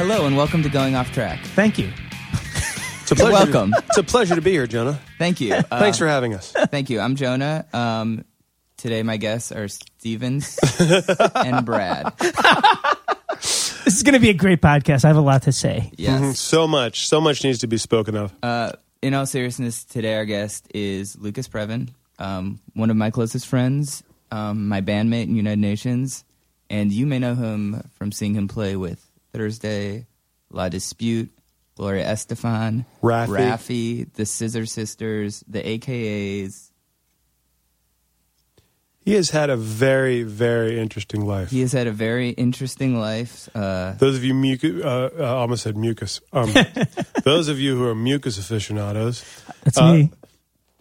Hello and welcome to Going Off Track. Thank you. It's a pleasure. welcome. it's a pleasure to be here, Jonah. Thank you. Uh, Thanks for having us. Thank you. I'm Jonah. Um, today my guests are Stevens and Brad. This is going to be a great podcast. I have a lot to say. Yes. So much, so much needs to be spoken of. Uh, in all seriousness, today our guest is Lucas Previn, um, one of my closest friends, um, my bandmate in United Nations, and you may know him from seeing him play with Thursday, La Dispute, Gloria Estefan, Raffi. Raffi, the Scissor Sisters, the AKAs. he has had a very, very interesting life. He has had a very interesting life. Uh, Those of you mucus, uh, uh, I almost said mucus. Um, those of you who are mucus aficionados, That's Uh, me.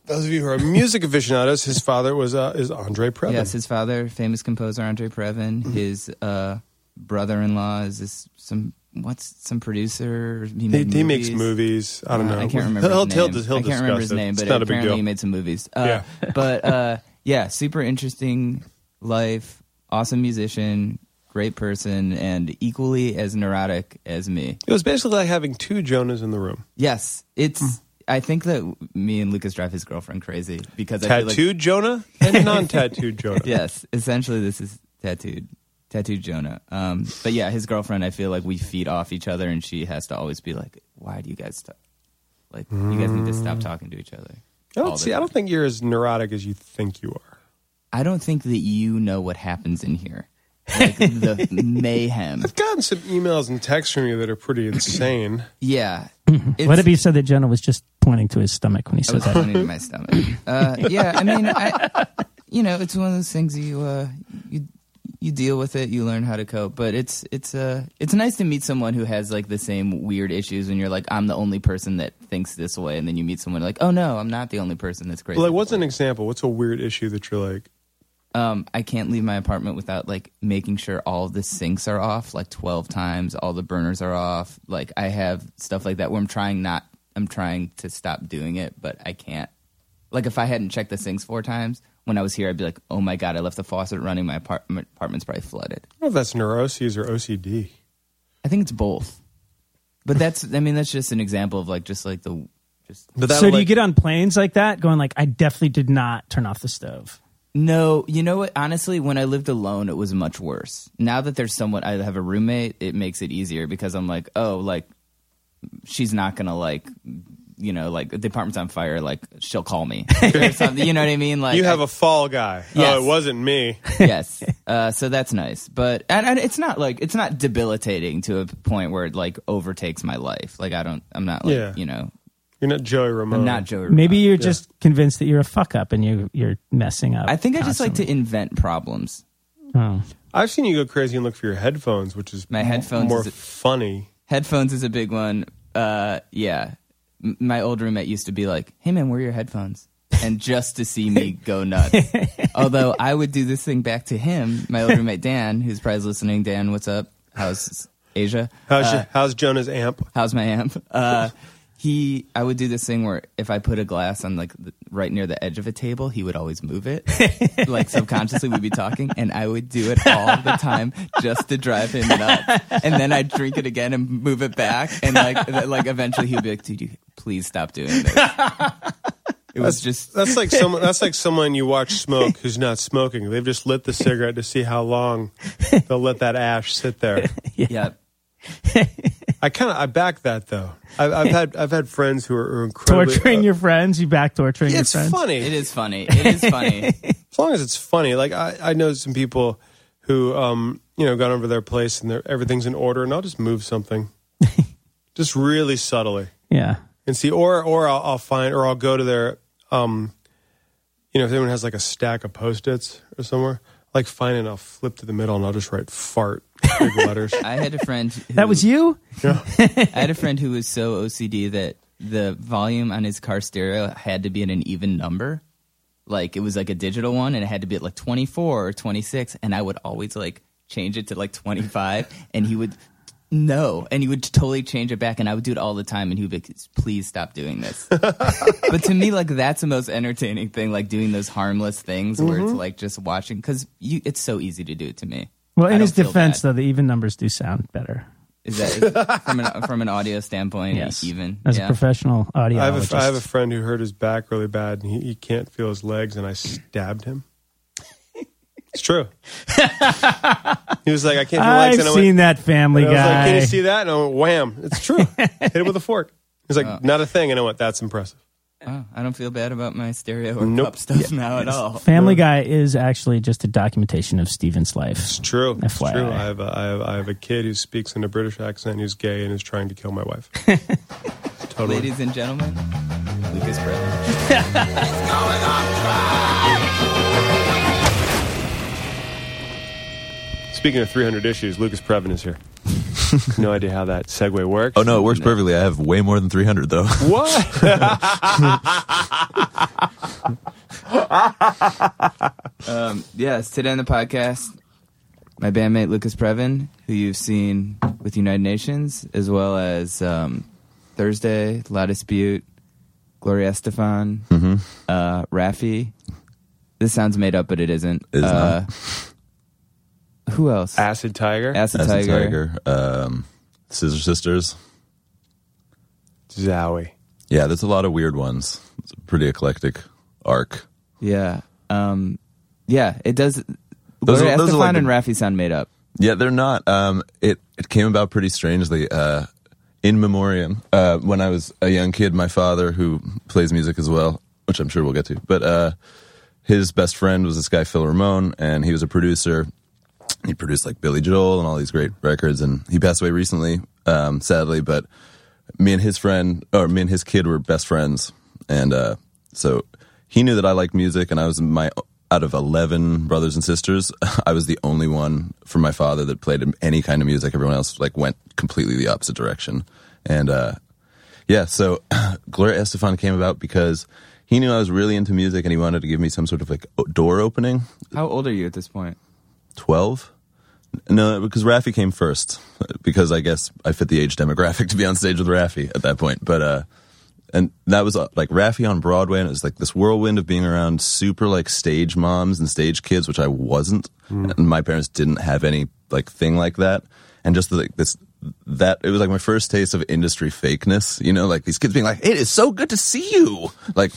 those of you who are music aficionados, his father was uh, is Andre Previn. Yes, his father, famous composer Andre Previn. Mm-hmm. His uh, brother-in-law is this, some what's some producer. He, he, made he makes movies. I don't Uh, know. I can't remember. He'll, his he'll, name. he'll I can't remember his it. name, It's but not a big apparently deal. he made some movies. Uh, Yeah. but uh, yeah, super interesting life. Awesome musician, great person, and equally as neurotic as me. It was basically like having two Jonahs in the room. Yes, it's. Hmm. I think that me and Lucas drive his girlfriend crazy because I feel like Tattooed Jonah and non-tattooed Jonah. yes, essentially this is tattooed, tattooed Jonah. Um, but yeah, his girlfriend. I feel like we feed off each other, and she has to always be like, "Why do you guys stop? Like, you guys need to stop talking to each other." I all don't the see. I time." don't think you're as neurotic as you think you are. I don't think that you know what happens in here, like the mayhem. I've gotten some emails and texts from you that are pretty insane. Yeah, What if you said that Jonah was just pointing to his stomach when he I said was that? pointing to my stomach. Uh, yeah, I mean, I, you know, it's one of those things that you uh, you you deal with it, you learn how to cope. But it's it's uh it's nice to meet someone who has like the same weird issues, and you're like, I'm the only person that thinks this way, and then you meet someone like, oh no, I'm not the only person that's crazy. Like, what's an example? What's a weird issue that you're like? um, I can't leave my apartment without like making sure all the sinks are off like 12 times, all the burners are off. Like I have stuff like that where I'm trying not, I'm trying to stop doing it, but I can't. Like if I hadn't checked the sinks four times when I was here, I'd be like, oh my God, I left the faucet running. My apartment, apartment's probably flooded. I don't know if that's neuroses or OCD. I think it's both. But that's, I mean, that's just an example of like, just like the, just But so would, do you get on planes like that, going like, I definitely did not turn off the stove? No, you know what? Honestly, when I lived alone, it was much worse. Now that there's someone, I have a roommate, it makes it easier because I'm like, oh, like, she's not gonna like, you know, like the apartment's on fire, like she'll call me or something. You know what I mean? Like, you have I- a fall guy. Yes. Oh, it wasn't me. yes. Uh, so that's nice, but and, and it's not like it's not debilitating to a point where it like overtakes my life. Like I don't, I'm not like Yeah. you know, You're not Joey Ramone. I'm not Joe. Maybe you're just convinced that you're a fuck up and you you're messing up. I think I just like to invent problems. Oh. I've seen you go crazy and look for your headphones, which is My headphones more is- funny. Headphones is a big one. Uh, yeah. M- my old roommate used to be like, "Hey man, where are your headphones?" And just to see me go nuts. Although I would do this thing back to him, my old roommate Dan, who's probably listening. Dan, what's up? How's Asia? How's Uh, your, how's Jonah's amp? how's my amp? Uh, he, I would do this thing where if I put a glass on like the, right near the edge of a table, he would always move it. like subconsciously, we'd be talking, and I would do it all the time just to drive him nuts. And then I'd drink it again and move it back, and like, like eventually he'd be like, "Dude, you, please stop doing this." It was just That's like someone. That's like someone you watch smoke who's not smoking. They've just lit the cigarette to see how long they'll let that ash sit there. yeah. I kind of I back that though. I've, I've had I've had friends who are, are incredibly torturing uh, your friends. You back torturing your friends. It's friends. funny. It is funny. It is funny. as long as it's funny. Like I, I know some people who, um, you know, got over their place and they're- everything's in order, and I'll just move something, just really subtly, Yeah. and see, or or I'll, I'll find, or I'll go to their, um, you know, if anyone has like a stack of post its or somewhere, like find it, and I'll flip to the middle, and I'll just write fart big letters. I had a friend. Who, That was you? I had a friend who was so OCD that the volume on his car stereo had to be at an even number. Like it was like a digital one, and it had to be at like twenty four or twenty six, and I would always like change it to like twenty five, and he would. No, and he would totally change it back, and I would do it all the time, and he would be like, "Please stop doing this." but to me, like that's the most entertaining thing, like doing those harmless things where it's mm-hmm. like just watching, because you, it's so easy to do it to me. Well, in his defense, bad. though, the even numbers do sound better. Is that from an from an audio standpoint? Yes. even As yeah. a professional audio. I have a, I have a friend who hurt his back really bad, and he, he can't feel his legs, and I stabbed him. It's true. he was like, "I can't feel legs," I've and I seen went, that Family and I was like, Guy. "Can you see that?" And I went, "Wham!" It's true. Hit it with a fork. He's like, oh. "Not a thing." And I went, "That's impressive." Oh, I don't feel bad about my stereo or Nope. cup stuff now at all. Family Guy is actually just a documentation of Steven's life. It's true. It's true. I have, a, I, have, I have a kid who speaks in a British accent who's gay and is trying to kill my wife. totally. Ladies and gentlemen, Lucas Brennan. Speaking of 300 issues, Lucas Previn is here. no idea how that segue works. Oh no, it works perfectly. I have way more than 300 though. What? Um, yes, today on the podcast, my bandmate Lucas Previn, who you've seen with United Nations, as well as um, Thursday, La Dispute, Gloria Estefan, uh, Raffi. This sounds made up, but it isn't. It is uh, Who else? Acid Tiger? Acid Acid Tiger. Tiger, um, Scissor Sisters. Zowie. Yeah, there's a lot of weird ones. It's a pretty eclectic arc. Yeah. Um, yeah, it does. Those Gloria are- those are Estefan like and the- Raffi sound made up. Yeah, they're not. Um, it it came about pretty strangely. Uh, in memoriam, uh, when I was a young kid, my father, who plays music as well, which I'm sure we'll get to, but uh, his best friend was this guy Phil Ramone, and he was a producer. He produced like Billy Joel and all these great records, and he passed away recently, um, sadly. But me and his friend, or me and his kid, were best friends, and uh, so he knew that I liked music, and I was my out of eleven brothers and sisters, I was the only one from my father that played any kind of music. Everyone else like went completely the opposite direction, and uh, yeah, so Gloria Estefan came about because he knew I was really into music, and he wanted to give me some sort of like door opening. How old are you at this point? 12 no because Raffi came first because i guess i fit the age demographic to be on stage with Raffi at that point. But uh and that was uh, like Raffi on broadway and it was like this whirlwind of being around super like stage moms and stage kids which i wasn't. And my parents didn't have any like thing like that. And just like this that it was like my first taste of industry fakeness you know like these kids being like it is so good to see you like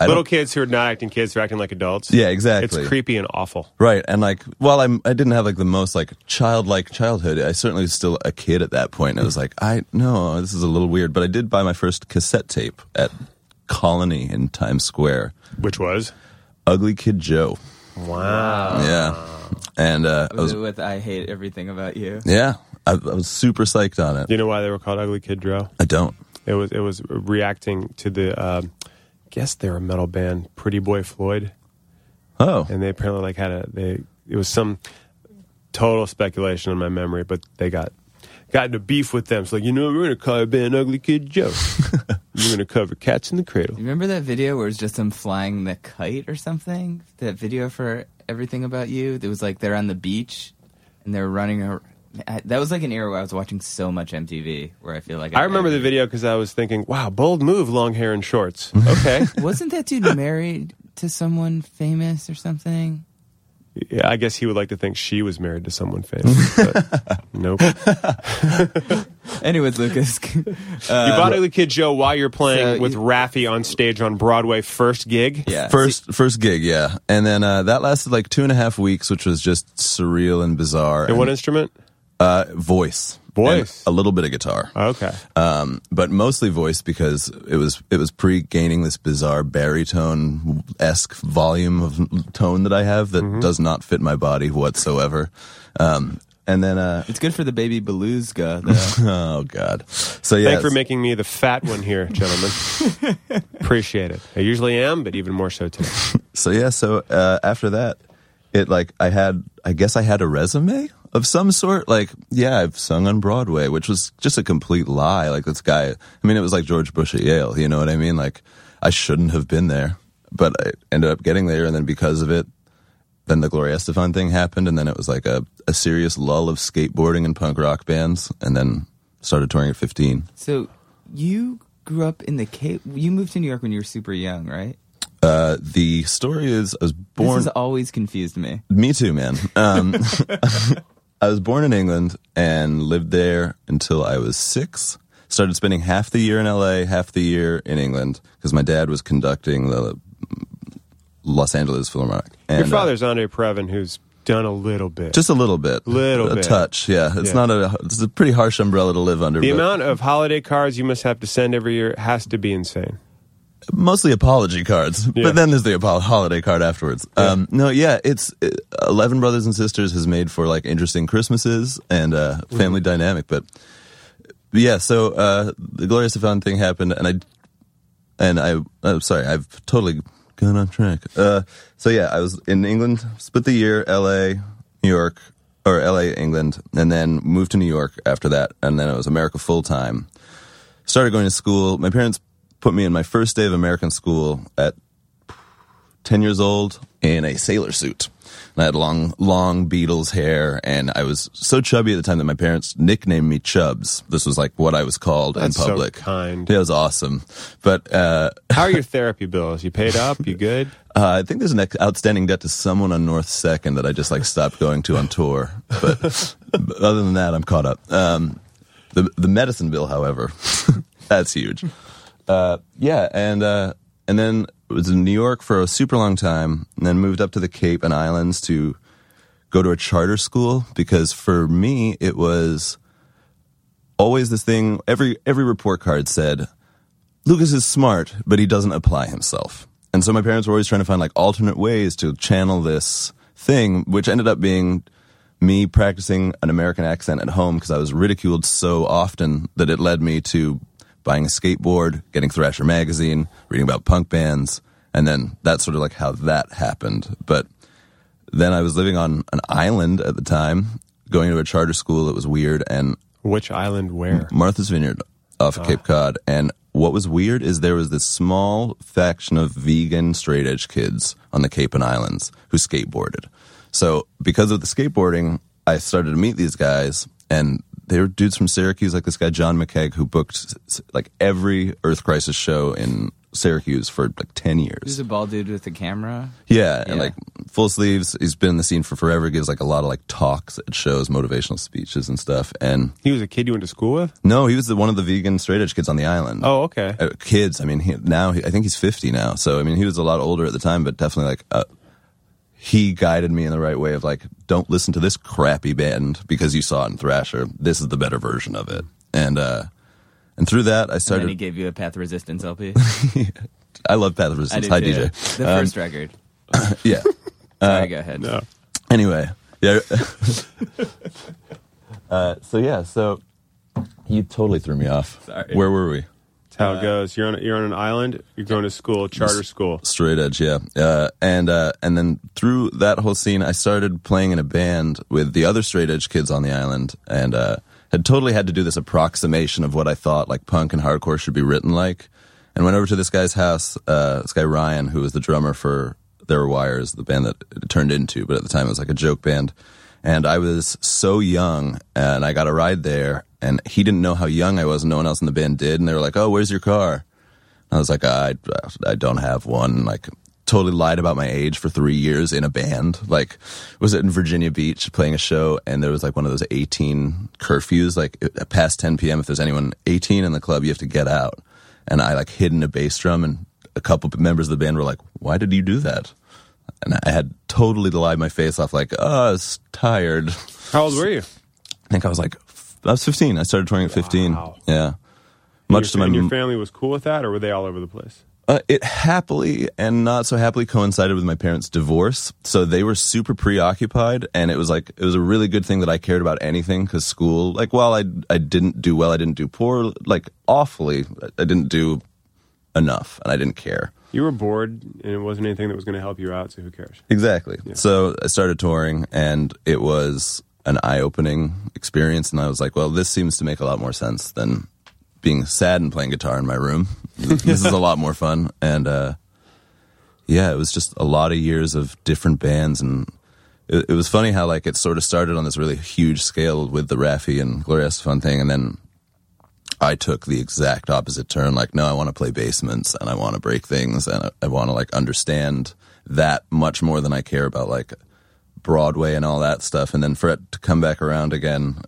I Little don't- kids who are not acting kids, who are acting like adults. Yeah, exactly. It's creepy and awful. Right, and like, while I'm, I didn't have like the most like childlike childhood. I certainly was still a kid at that point. And I was like, I no, this is a little weird. But I did buy my first cassette tape at Colony in Times Square. Which was? Ugly Kid Joe. Wow. Yeah, and uh, I Was was, with I Hate Everything About You? yeah, I, I was super psyched on it. Do you know why they were called Ugly Kid Joe? I don't. It was it was reacting to the um, guess they're a metal band, Pretty Boy Floyd, Oh, and they apparently like had a they it was some total speculation in my memory, but they got got into beef with them. So like, you know, we're gonna call our band Ugly Kid Joe. we're gonna cover Cats in the Cradle. You remember that video where it's just them flying the kite or something? That video for Everything About You? It was like they're on the beach and they're running. ar- I- That was like an era where I was watching so much MTV. Where I feel like I remember the video because I was thinking, wow, bold move, long hair and shorts. Okay, Wasn't that dude married to someone famous or something? yeah, I guess he would like to think she was married to someone famous. But nope. Anyways, Lucas, you bought Ugly Kid Joe while you're playing So with you- Raffi on stage on Broadway, first gig. yeah, first first gig, yeah, and then uh, that lasted like two and a half weeks, which was just surreal and bizarre. And what instrument? Uh, voice. Voice. and a little bit of guitar. Okay. um, but mostly voice because it was it was pre gaining this bizarre baritone esque volume of tone that I have that Mm-hmm. does not fit my body whatsoever. Um, and then, uh, It's good for the baby beluga. oh god, so yeah, Thank for making me the fat one here, gentlemen. Appreciate it. I usually am, but even more so today. so yeah, so uh, after that, it like I had, I guess I had a resume of some sort. Like, yeah, I've sung on Broadway, which was just a complete lie. Like this guy, I mean, it was like George Bush at Yale. You know what I mean? Like, I shouldn't have been there, but I ended up getting there, and then because of it, then the Gloria Estefan thing happened, and then it was like a, a serious lull of skateboarding and punk rock bands, and then started touring at 15. so you grew up in the Cape. You moved to New York when you were super young, right? Uh, the story is I was born. This has always confused me. Me too, man. Um, I was born in England and lived there until I was six. Started spending half the year in LA, half the year in England because my dad was conducting the Los Angeles Philharmonic. And, Your uh, father's Andre Previn, who's done a little bit. just a little bit, Little a bit. touch. Yeah, it's Yeah. not a. It's a pretty harsh umbrella to live under. the amount of holiday cards you must have to send every year has to be insane. Mostly apology cards, Yeah. but then there's the holiday card afterwards. Um, no, yeah, it's uh, Eleven Brothers and Sisters has made for like interesting Christmases and uh, family dynamic, but but yeah. So uh, the Gloria Estefan thing happened, and I and I I'm sorry, I've totally gone off track. Uh, so yeah, I was in England, split the year, L.A., New York, or L.A., England, and then moved to New York after that, and then it was America full time started going to school. My parents put me in my first day of American school at 10 years old in a sailor suit. And I had long, long Beatles hair, and I was so chubby at the time that my parents nicknamed me Chubs. This was like what I was called That's in so public. kind. Yeah, it was awesome. But uh, How are your therapy bills? You paid up? You good? uh, I think there's an outstanding debt to someone on North Second that I just like stopped going to on tour. But, but other than that, I'm caught up. Um, the the medicine bill, however, that's huge. Uh, yeah, and uh, and then was in New York for a super long time, and then moved up to the Cape and Islands to go to a charter school because for me it was always this thing. Every every report card said Lucas is smart, but he doesn't apply himself. And so my parents were always trying to find like alternate ways to channel this thing, which ended up being me practicing an American accent at home because I was ridiculed so often that it led me to buying a skateboard, getting Thrasher magazine, reading about punk bands, and then that's sort of like how that happened. But then I was living on an island at the time, going to a charter school. It was weird, and Which island where? Martha's Vineyard off of Cape Cod. And what was weird is there was this small faction of vegan straight edge kids on the Cape and Islands who skateboarded. So because of the skateboarding, I started to meet these guys and they were dudes from Syracuse, like this guy John McKeag, who booked s- s- like every Earth Crisis show in Syracuse for like ten years. He's a bald dude with a camera. Yeah, and like full sleeves. He's been in the scene for forever. Gives like a lot of like talks at shows, motivational speeches and stuff. And He was a kid you went to school with? no, he was the, one of the vegan straight edge kids on the island. Oh, okay. Uh, kids. I mean, he, now he, I think he's 50 now. So I mean, he was a lot older at the time, but definitely like uh, he guided me in the right way of like, don't listen to this crappy band because you saw it in Thrasher. This is the better version of it. And uh, and through that, I And then started. he gave you a Path of Resistance LP. I love Path of Resistance. Hi, too. DJ. The Um, first record. yeah. Sorry, go ahead. No. Anyway, yeah. uh, so yeah, so you totally threw me off. Sorry. Where were we? How it goes. You're on you're on an island. You're going to school, charter school. Straight edge, yeah. Uh, and uh, and then through that whole scene, I started playing in a band with the other straight edge kids on the island, and uh, had totally had to do this approximation of what I thought like punk and hardcore should be written like. And went over to this guy's house, uh, this guy Ryan, who was the drummer for There Were Wires, the band that it turned into, but at the time it was like a joke band. And I was so young, and I got a ride there, and he didn't know how young I was, and no one else in the band did. And they were like, "Oh, where's your car?" I was like, I, I don't have one. Like, totally lied about my age for three years in a band. Like, was it in Virginia Beach playing a show, and there was like one of those 18 curfews. Like, past 10 p.m., if there's anyone 18 in the club, you have to get out. And I like hid in a bass drum, and a couple members of the band were like, Why did you do that? And I had totally lied my face off, like, Oh, I was tired. How old were you? I think I was like I was 15. I started touring at 15. Wow. Yeah. Much to my and your family was cool with that, or were they all over the place? Uh, it happily and not so happily coincided with my parents' divorce. So they were super preoccupied, and it was like it was a really good thing that I cared about anything because school. Like, while I I didn't do well, I didn't do poor, like awfully. I didn't do enough, and I didn't care. You were bored, and it wasn't anything that was going to help you out. So who cares? Exactly. So I started touring, and it was an eye-opening experience. And I was like, well, this seems to make a lot more sense than being sad and playing guitar in my room. this is a lot more fun. And uh, yeah, it was just a lot of years of different bands, and it, it was funny how like it sort of started on this really huge scale with the Raffi and Gloria Estefan thing, and then I took the exact opposite turn. Like, no, I want to play basements and I want to break things and I, I want to like understand that much more than I care about like Broadway and all that stuff. And then for it to come back around again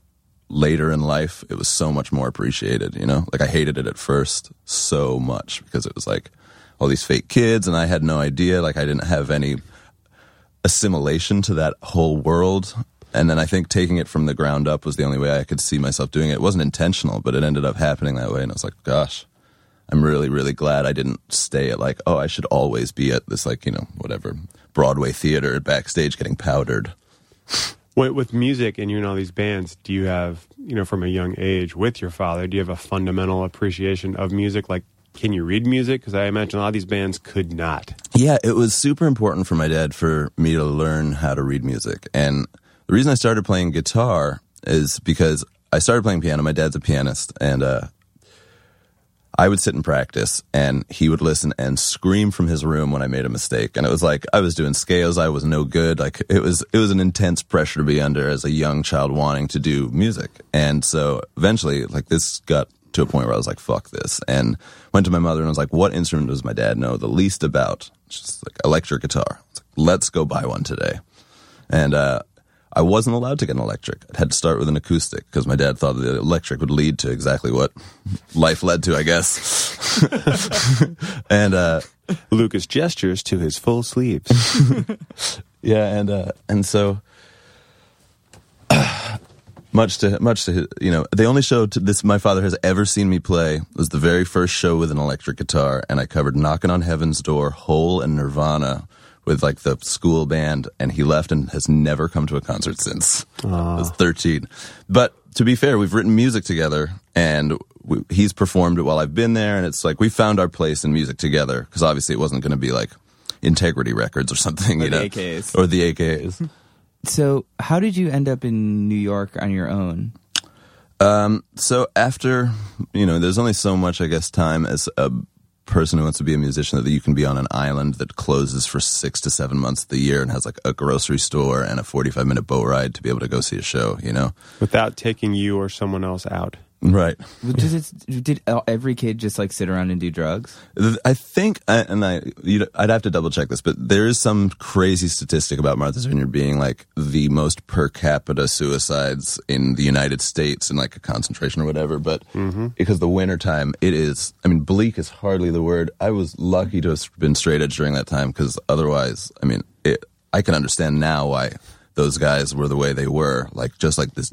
later in life, it was so much more appreciated, you know? Like I hated it at first so much because it was like all these fake kids and I had no idea. Like I didn't have any assimilation to that whole world. And then I think taking it from the ground up was the only way I could see myself doing it. It wasn't intentional, but it ended up happening that way. And I was like, gosh, I'm really, really glad I didn't stay at like, oh, I should always be at this, like, you know, whatever, Broadway theater backstage getting powdered. With, with music and you and all these bands, do you have, you know, from a young age with your father, do you have a fundamental appreciation of music? Like, can you read music? Because I imagine a lot of these bands could not. Yeah, it was super important for my dad for me to learn how to read music. And the reason I started playing guitar is because I started playing piano. My dad's a pianist, and uh, I would sit and practice, and he would listen and scream from his room when I made a mistake. And it was like I was doing scales, I was no good. Like it was, it was an intense pressure to be under as a young child wanting to do music. And so eventually, like this got to a point where I was like, "Fuck this," and went to my mother and I was like, "What instrument does my dad know the least about?" She's like, "Electric guitar." Like, "Let's go buy one today." And uh, I wasn't allowed to get an electric. I had to start with an acoustic because my dad thought the electric would lead to exactly what life led to, I guess. and uh, Lucas gestures to his full sleeves. yeah, and uh, and so much to much to you know, the only show this my father has ever seen me play was the very first show with an electric guitar, and I covered "Knocking on Heaven's Door," "Hole," and Nirvana with like the school band, and he left and has never come to a concert since. I was thirteen, but to be fair, we've written music together, and we, he's performed it while I've been there, and it's like we found our place in music together because obviously it wasn't going to be like Integrity Records or something, Or you the know, AKs. or the AKs. So, how did you end up in New York on your own? Um, so after you know there's only so much i guess time as a person who wants to be a musician that you can be on an island that closes for six to seven months of the year and has like a grocery store and a 45 minute boat ride to be able to go see a show you know without taking you or someone else out. Right. Did, it, did uh, every kid just like sit around and do drugs? i think and i you know, i'd have to double check this but there is some crazy statistic about martha's vineyard being like the most per capita suicides in the united states in like a concentration or whatever but mm-hmm. because the winter time it is i mean bleak is hardly the word. I was lucky to have been straight edge during that time because otherwise i mean it, i can understand now why those guys were the way they were like just like this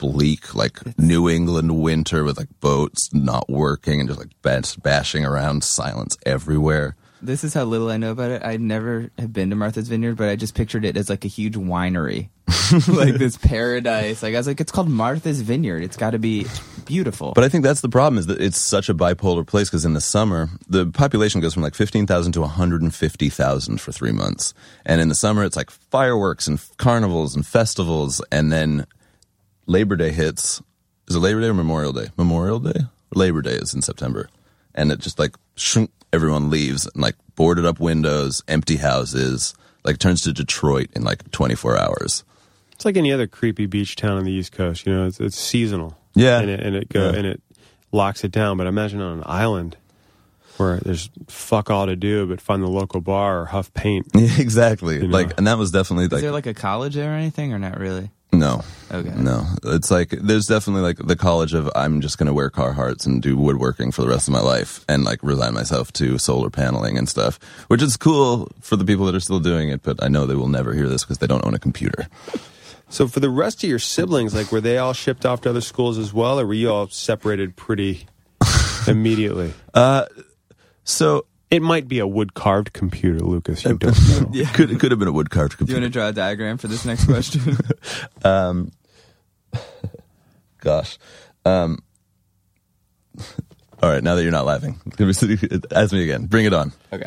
bleak like new england winter with like boats not working and just like bash, bashing around silence everywhere This is how little I know about it. I never have been to Martha's Vineyard, but I just pictured it as like a huge winery, like this paradise. Like I was like, it's called Martha's Vineyard. It's got to be beautiful. But I think that's the problem is that it's such a bipolar place because in the summer the population goes from like fifteen thousand to one hundred and fifty thousand for three months, and in the summer it's like fireworks and carnivals and festivals, and then Labor Day hits. Is it Labor Day or Memorial Day? Memorial Day, Labor Day is in September, and it just like shunk, everyone leaves and like boarded up windows, empty houses, like turns to Detroit in like twenty four hours. It's like any other creepy beach town on the East Coast. You know, it's, it's seasonal. Yeah. and it and it go Yeah. and it locks it down. But imagine on an island where there's fuck all to do but find the local bar or huff paint. Yeah, exactly. know. Like, and that was definitely like. is there like a college there or anything, or not really? No. Okay. No. It's like there's definitely like the college of I'm just gonna wear Carhartts and do woodworking for the rest of my life and like resign myself to solar paneling and stuff. Which is cool for the people that are still doing it, but I know they will never hear this because they don't own a computer. So for the rest of your siblings, like were they all shipped off to other schools as well, or were you all separated pretty immediately? Uh, so It might be a wood carved computer, Lucas. You don't know. it could it could have been a wood carved computer. Do you want to draw a diagram for this next question? um, Gosh. Um, all right, now that you're not laughing, ask me again. Bring it on. okay.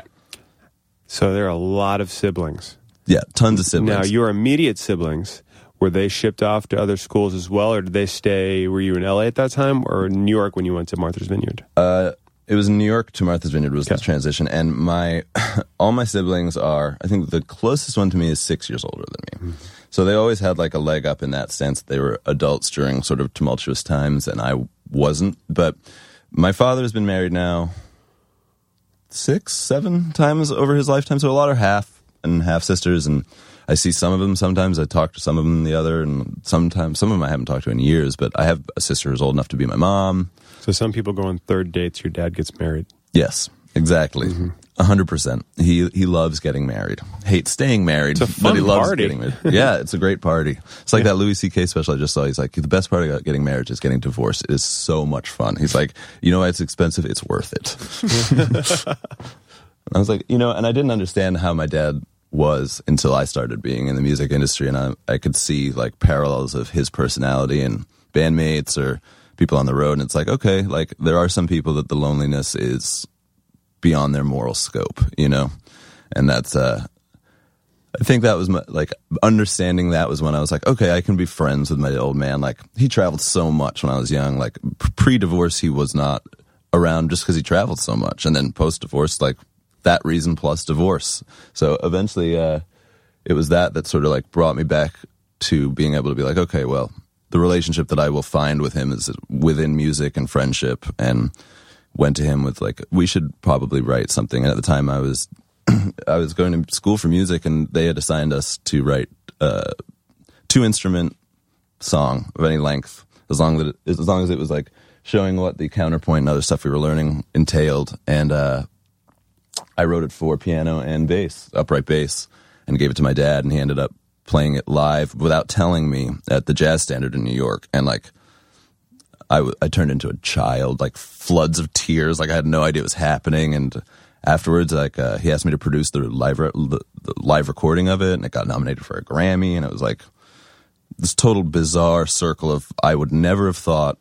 So there are a lot of siblings. Yeah, tons of siblings. Now, your immediate siblings, were they shipped off to other schools as well, or did they stay? Were you in LA at that time, or New York when you went to Martha's Vineyard? Uh, it was New York to Martha's Vineyard was the Okay. transition, and my all my siblings are. I think the closest one to me is six years older than me, so they always had like a leg up in that sense. They were adults during sort of tumultuous times, and I wasn't. But my father has been married now six, seven times over his lifetime, so a lot are half and half sisters, and I see some of them sometimes. I talk to some of them the other, and sometimes some of them I haven't talked to in years. But I have a sister who's old enough to be my mom. So some people go on third dates. Your dad gets married. Yes, exactly. Mm-hmm. A hundred percent. He he loves getting married. Hates staying married, It's a but he fun loves party. getting married. Yeah, it's a great party. It's like that Louis C.K. special I just saw. He's like, the best part about getting married is getting divorced. It is so much fun. He's like, you know, why it's expensive. It's worth it. I was like, you know, and I didn't understand how my dad was until I started being in the music industry, and I, I could see like parallels of his personality and bandmates or people on the road. And it's like, okay, like there are some people that the loneliness is beyond their moral scope, you know, and that's uh, I think that was my, like understanding that was when I was like, okay, I can be friends with my old man. Like he traveled so much when I was young. Like pre divorce, he was not around just because he traveled so much, and then post divorce, like that reason plus divorce. So eventually, uh, it was that that sort of like brought me back to being able to be like, okay, well, the relationship that I will find with him is within music and friendship, and went to him with like, we should probably write something. And at the time, I was I was going to school for music, and they had assigned us to write uh, two instrument song of any length, as long that it, as long as it was like showing what the counterpoint and other stuff we were learning entailed. And uh, I wrote it for piano and bass, upright bass, and gave it to my dad, and he ended up playing it live without telling me at the Jazz Standard in New York, and like. I, w- I turned into a child, like floods of tears, like I had no idea it was happening. And afterwards, like uh, he asked me to produce the live re- the, the live recording of it, and it got nominated for a Grammy. And it was like this total bizarre circle of I would never have thought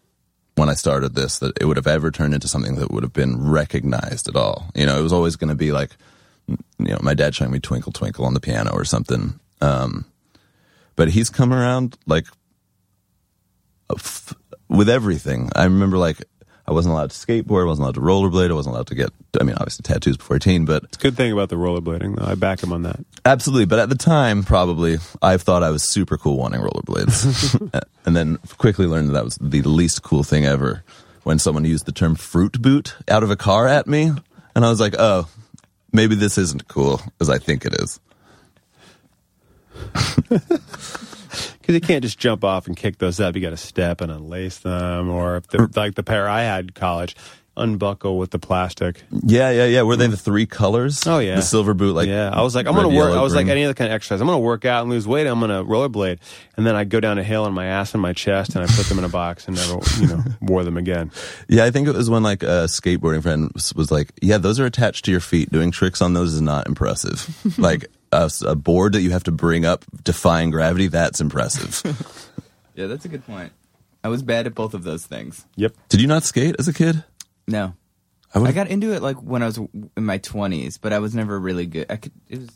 when I started this that it would have ever turned into something that would have been recognized at all. You know, it was always going to be like, you know, my dad showing me Twinkle Twinkle on the piano or something. Um, but he's come around like f- with everything. I remember like I wasn't allowed to skateboard, I wasn't allowed to rollerblade, I wasn't allowed to get. I mean, obviously tattoos before eighteen, but It's a Good thing about the rollerblading, though. I back him on that. absolutely. But at the time, probably I thought I was super cool wanting rollerblades, and then quickly learned that that was the least cool thing ever. When someone used the term "fruit boot" out of a car at me, and I was like, "Oh, maybe this isn't cool as I think it is." Because you can't just jump off and kick those up. You got to step and unlace them, or if like the pair I had in college, unbuckle with the plastic. Yeah, yeah, yeah. Were they the three colors? Oh yeah, the silver boot. Like yeah. I was like, I'm gonna work. yellow, I was like any other kind of exercise. I'm gonna work out and lose weight. I'm gonna rollerblade, and then I go down a hill on my ass and my chest, and I put them in a box and never, you know, wore them again. Yeah, I think it was when like a skateboarding friend was, was like, "Yeah, those are attached to your feet. Doing tricks on those is not impressive. like a, a board that you have to bring up defying gravity, that's impressive." Yeah, that's a good point. I was bad at both of those things. Yep. Did you not skate as a kid? No. I I got into it like when I was in my 20s, but I was never really good. I could it was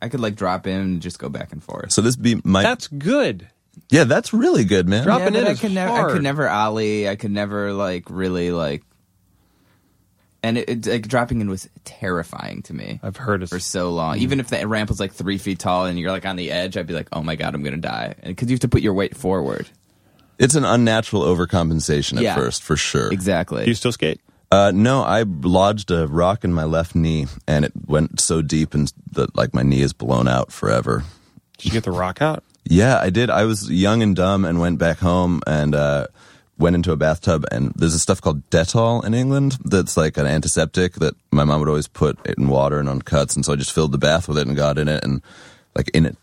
I could like drop in and just go back and forth. So this be my That's good. yeah, that's really good, man. Drop- yeah, dropping but in I is could never I could never ollie. I could never like really like and it, it like dropping in was terrifying to me I've heard of for so long. Even if the ramp was like three feet tall and you're like on the edge, I'd be like, "Oh my god, I'm gonna die!" Because you have to put your weight forward. It's an unnatural overcompensation at Yeah. first, for sure. Exactly. Do you still skate? Uh, no, I lodged a rock in my left knee, and it went so deep, and that like my knee is blown out forever. Did you get the rock out? Yeah, I did. I was young and dumb and went back home and uh, went into a bathtub. And there's a stuff called Dettol in England that's like an antiseptic that my mom would always put in water and on cuts. And so I just filled the bath with it and got in it and like in it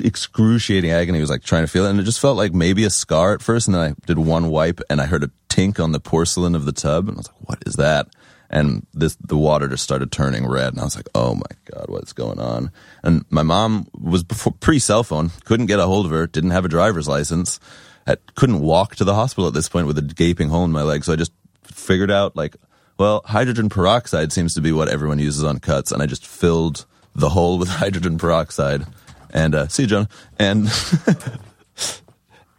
excruciating agony. Was like trying to feel it, and it just felt like maybe a scar at first. And then I did one wipe, and I heard a tink on the porcelain of the tub, and I was like, "What is that?" And this the water just started turning red, and I was like, "Oh my god, what's going on?" And my mom was pre cell phone, couldn't get a hold of her, didn't have a driver's license, had, couldn't walk to the hospital at this point with a gaping hole in my leg. So I just figured out like, well, hydrogen peroxide seems to be what everyone uses on cuts, and I just filled the hole with hydrogen peroxide. And uh, see you, John, And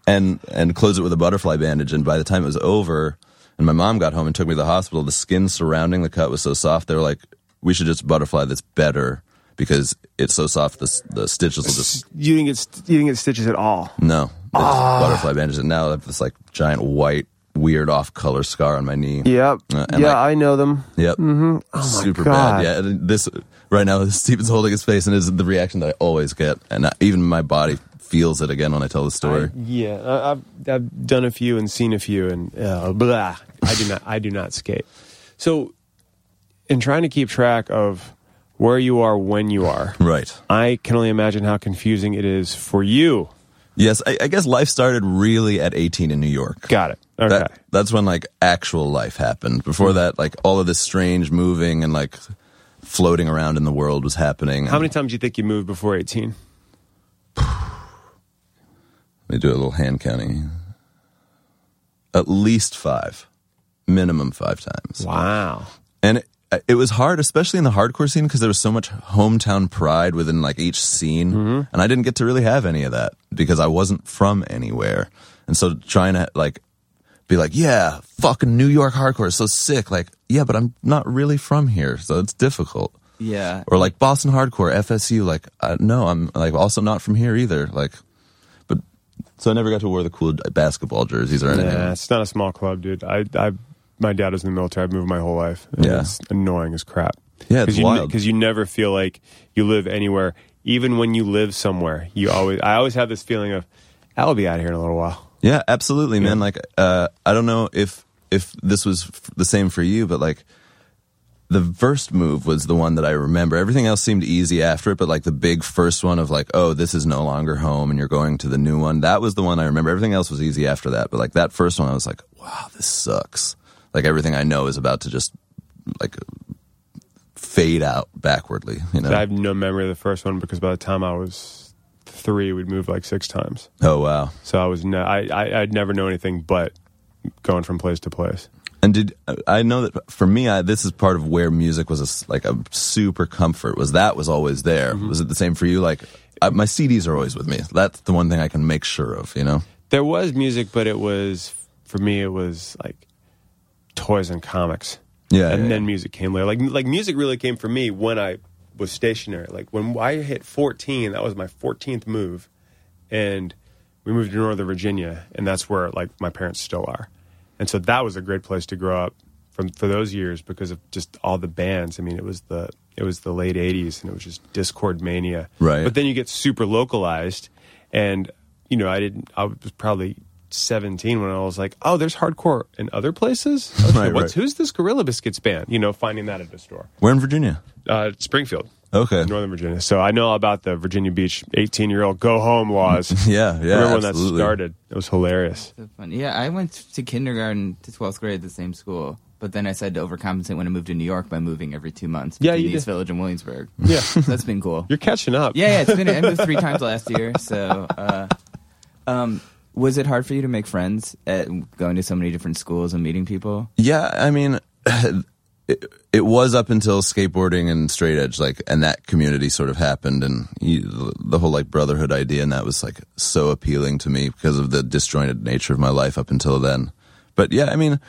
and and close it with a butterfly bandage. And by the time it was over, and my mom got home and took me to the hospital, the skin surrounding the cut was so soft. They were like, "We should just butterfly this better because it's so soft. The the stitches will just You didn't get st- you didn't get stitches at all. no it's butterfly bandages, And now I have this like giant white, weird off color scar on my knee. Yep. Uh, yeah, I- I know them. Yep. Mm-hmm. Oh Super God. bad. Yeah. and This right now, Steven's holding his face, and is the reaction that I always get, and I, even my body feels it again when I tell the story. Yeah, I, I've I've done a few and seen a few, and uh, blah. I do not I do not skate. So, in trying to keep track of where you are when you are, right. I can only imagine how confusing it is for you. Yes. I, I guess life started really at 18 in New York. Got it. Okay. That, that's when like actual life happened. Before that, like all of this strange moving and like floating around in the world was happening. How many times do you think you moved before eighteen? Let me do a little hand counting. At least five, minimum five times. Wow. And it, it was hard, especially in the hardcore scene, because there was so much hometown pride within like each scene, Mm-hmm. and I didn't get to really have any of that because I wasn't from anywhere. And so trying to like be like, yeah, fucking New York hardcore is so sick. Like, yeah, but I'm not really from here, so it's difficult. Yeah. Or like Boston hardcore, FSU. Like, uh, no, I'm like also not from here either. Like, but so I never got to wear the cool basketball jerseys or anything. Yeah, it's not a small club, dude. I, I, my dad was in the military. I've moved my whole life. Yeah. it's annoying as crap. Yeah, it's you, wild. because you never feel like you live anywhere. Even when you live somewhere, you always. I always have this feeling of, I'll be out of here in a little while. Yeah, absolutely, man. Like, uh, I don't know if if this was f- the same for you, but like, the first move was the one that I remember. Everything else seemed easy after it, but like the big first one of like, oh, this is no longer home, and you're going to the new one. That was the one I remember. Everything else was easy after that, but like that first one, I was like, wow, this sucks. Like everything I know is about to just like fade out backwardly. You know? I have no memory of the first one because by the time I was three, we'd moved like six times. oh wow. So I was ne- I, I I'd never know anything but going from place to place. And did I know that for me, I, this is part of where music was a like a super comfort. Was that was always there? Mm-hmm. Was it the same for you? Like I, my CDs are always with me. That's the one thing I can make sure of. You know? There was music, but it was for me. It was like toys and comics. Yeah, and yeah, then yeah. music came later. Like like music really came for me when I was stationary. Like when I hit fourteen, that was my fourteenth move, and we moved to Northern Virginia, and that's where like my parents still are, and so that was a great place to grow up from for those years because of just all the bands. I mean, it was the it was the late '80s, and it was just Dischord mania. Right. But then you get super localized, and you know, I didn't. I was probably. 17 when I was like, oh, there's hardcore in other places. I was like, Right, What's right. who's this Gorilla Biscuits band? You know, finding that at the store. We're in Virginia. Uh, Springfield, Okay. Northern Virginia. So I know about the Virginia Beach 18 year old go home laws. Yeah, yeah. I remember when absolutely. that started. It was hilarious. So fun. Yeah, I went to kindergarten to 12th grade at the same school, but then I decided to overcompensate when I moved to New York by moving every two months Yeah, between you East did. Village and Williamsburg. Yeah. That's been cool. You're catching up. Yeah, yeah, it's been. I moved three times last year. So, uh, um, was it hard for you to make friends at going to so many different schools and meeting people? Yeah, I mean, it, it was up until skateboarding and straight edge, like, and that community sort of happened, and you, the whole like brotherhood idea, and that was like so appealing to me because of the disjointed nature of my life up until then. But yeah, I mean,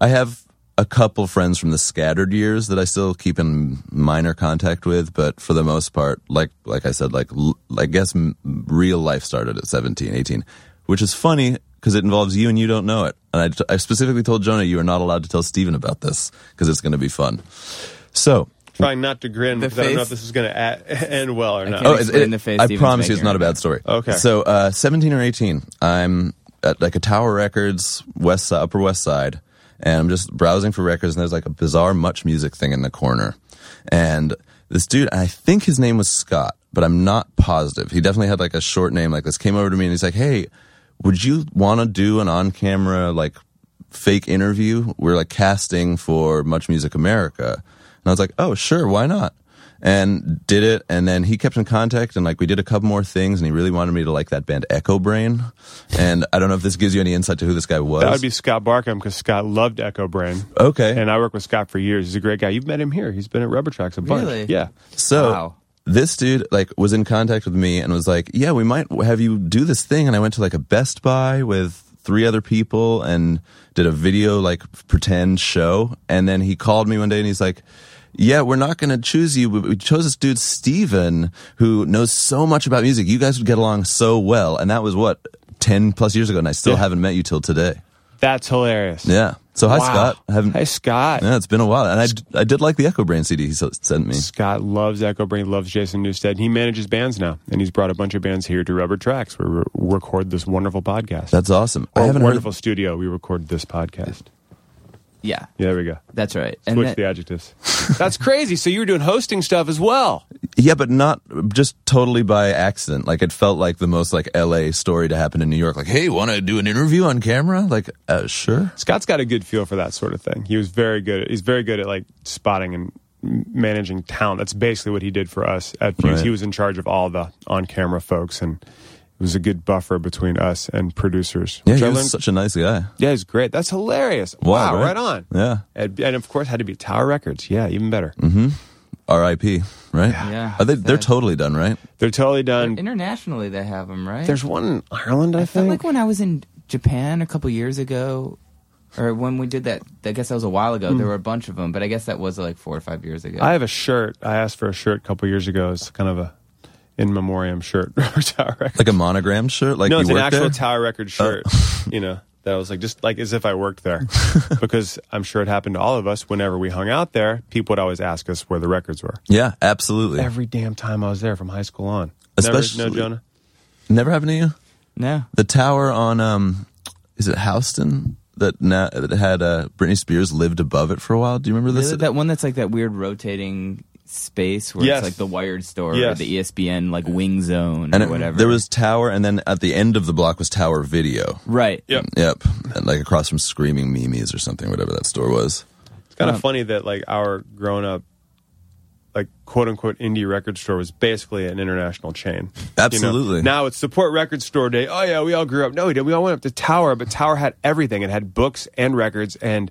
I have a couple friends from the scattered years that I still keep in minor contact with, but for the most part, like like I said, like I guess real life started at 17, 18, which is funny because it involves you and you don't know it. And I, I specifically told Jonah you are not allowed to tell Steven about this because it's going to be fun. So, Trying not to grin The because I don't know face? if this is going to end well or not. can't oh, explain it- the face I Steven's promise you, it's making not a bad story. Okay. So, uh, 17 or 18, I'm at like a Tower Records, West Side, Upper West Side, and I'm just browsing for records, and there's like a bizarre Much Music thing in the corner, and this dude, I think his name was Scott. but I'm not positive. He definitely had like a short name like this. Came over to me and he's like, "Hey, would you want to do an on-camera like fake interview? We're like casting for Much Music America." And I was like, "Oh, sure, why not?" And did it, and then he kept in contact, and like we did a couple more things, and he really wanted me to like that band Echo Brain. And I don't know if this gives you any insight to who this guy was. That would be Scott Barkham because Scott loved Echo Brain. okay. And I worked with Scott for years. He's a great guy. You've met him here. He's been at Rubber Tracks a bunch. Really? Yeah. So Wow. This dude like was in contact with me and was like, "Yeah, we might have you do this thing." And I went to like a Best Buy with three other people and did a video like pretend show. And then he called me one day and he's like, "Yeah, we're not going to choose you. We chose this dude Steven who knows so much about music. You guys would get along so well." And that was what 10 plus years ago and I still Yeah. haven't met you till today. That's hilarious. Yeah. So hi Wow. Scott. I haven't Hey, Scott. Yeah, it's been a while. And I I did like the Echobrain CD he sent me. Scott loves Echobrain, loves Jason Newsted. He manages bands now, and he's brought a bunch of bands here to Rubber Tracks where we record this wonderful podcast. That's awesome. I haven't wonderful heard studio. We record this podcast. Yeah, Yeah, there we go. that's right. And Switch that- the adjectives. That's crazy. So you were doing hosting stuff as well. Yeah, but not just totally by accident. Like it felt like the most like LA story to happen in New York. Like, hey, want to do an interview on camera? Like, uh, sure. Scott's got a good feel for that sort of thing. He was very good. At, he's very good at like spotting and managing talent. That's basically what he did for us at Fuse. Right. He was in charge of all the on-camera folks, and it was a good buffer between us and producers. Yeah, which he was learned- such a nice guy. yeah, he's great. That's hilarious. Wow, wow, right? right, on. Yeah. And, and of course, had to be Tower Records. Yeah, even better. Mm-hmm. R.I.P. Right? Yeah. Are they, they're totally done, right? They're totally done. internationally they have them, right? There's one in Ireland, I, I felt think. like when I was in Japan a couple years ago, or when we did that. I guess that was a while ago. There mm. were a bunch of them, but I guess that was like four or five years ago. I have a shirt. I asked for a shirt a couple years ago. It's kind of a in memoriam shirt for Tower Records. Like a monogram shirt? Like no, you it's an actual there? Tower Record shirt. you know, that was like just like as if I worked there, because I'm sure it happened to all of us. Whenever we hung out there, people would always ask us where the records were. yeah, absolutely. Every damn time I was there, from high school on. Especially- Never, no, Jonah. Never happened to you? no, The tower on, um, is it Houston? That, now, that had uh, Britney Spears lived above it for a while. Do you remember this? Really? that one that's like that weird rotating space where Yes. it's like the Wired store or the ESPN like wing zone and or it- whatever. there was Tower, and then at the end of the block was Tower Video. right. Yep. Yep, and like across from Screaming Mimi's or something, whatever that store was. It's kind Um, of funny that like our grown up, like quote unquote indie record store was basically an international chain. You know? Absolutely. Now it's support record store day. Oh yeah, we all grew up. No, we did. We all went up to Tower, but Tower had everything. It had books and records and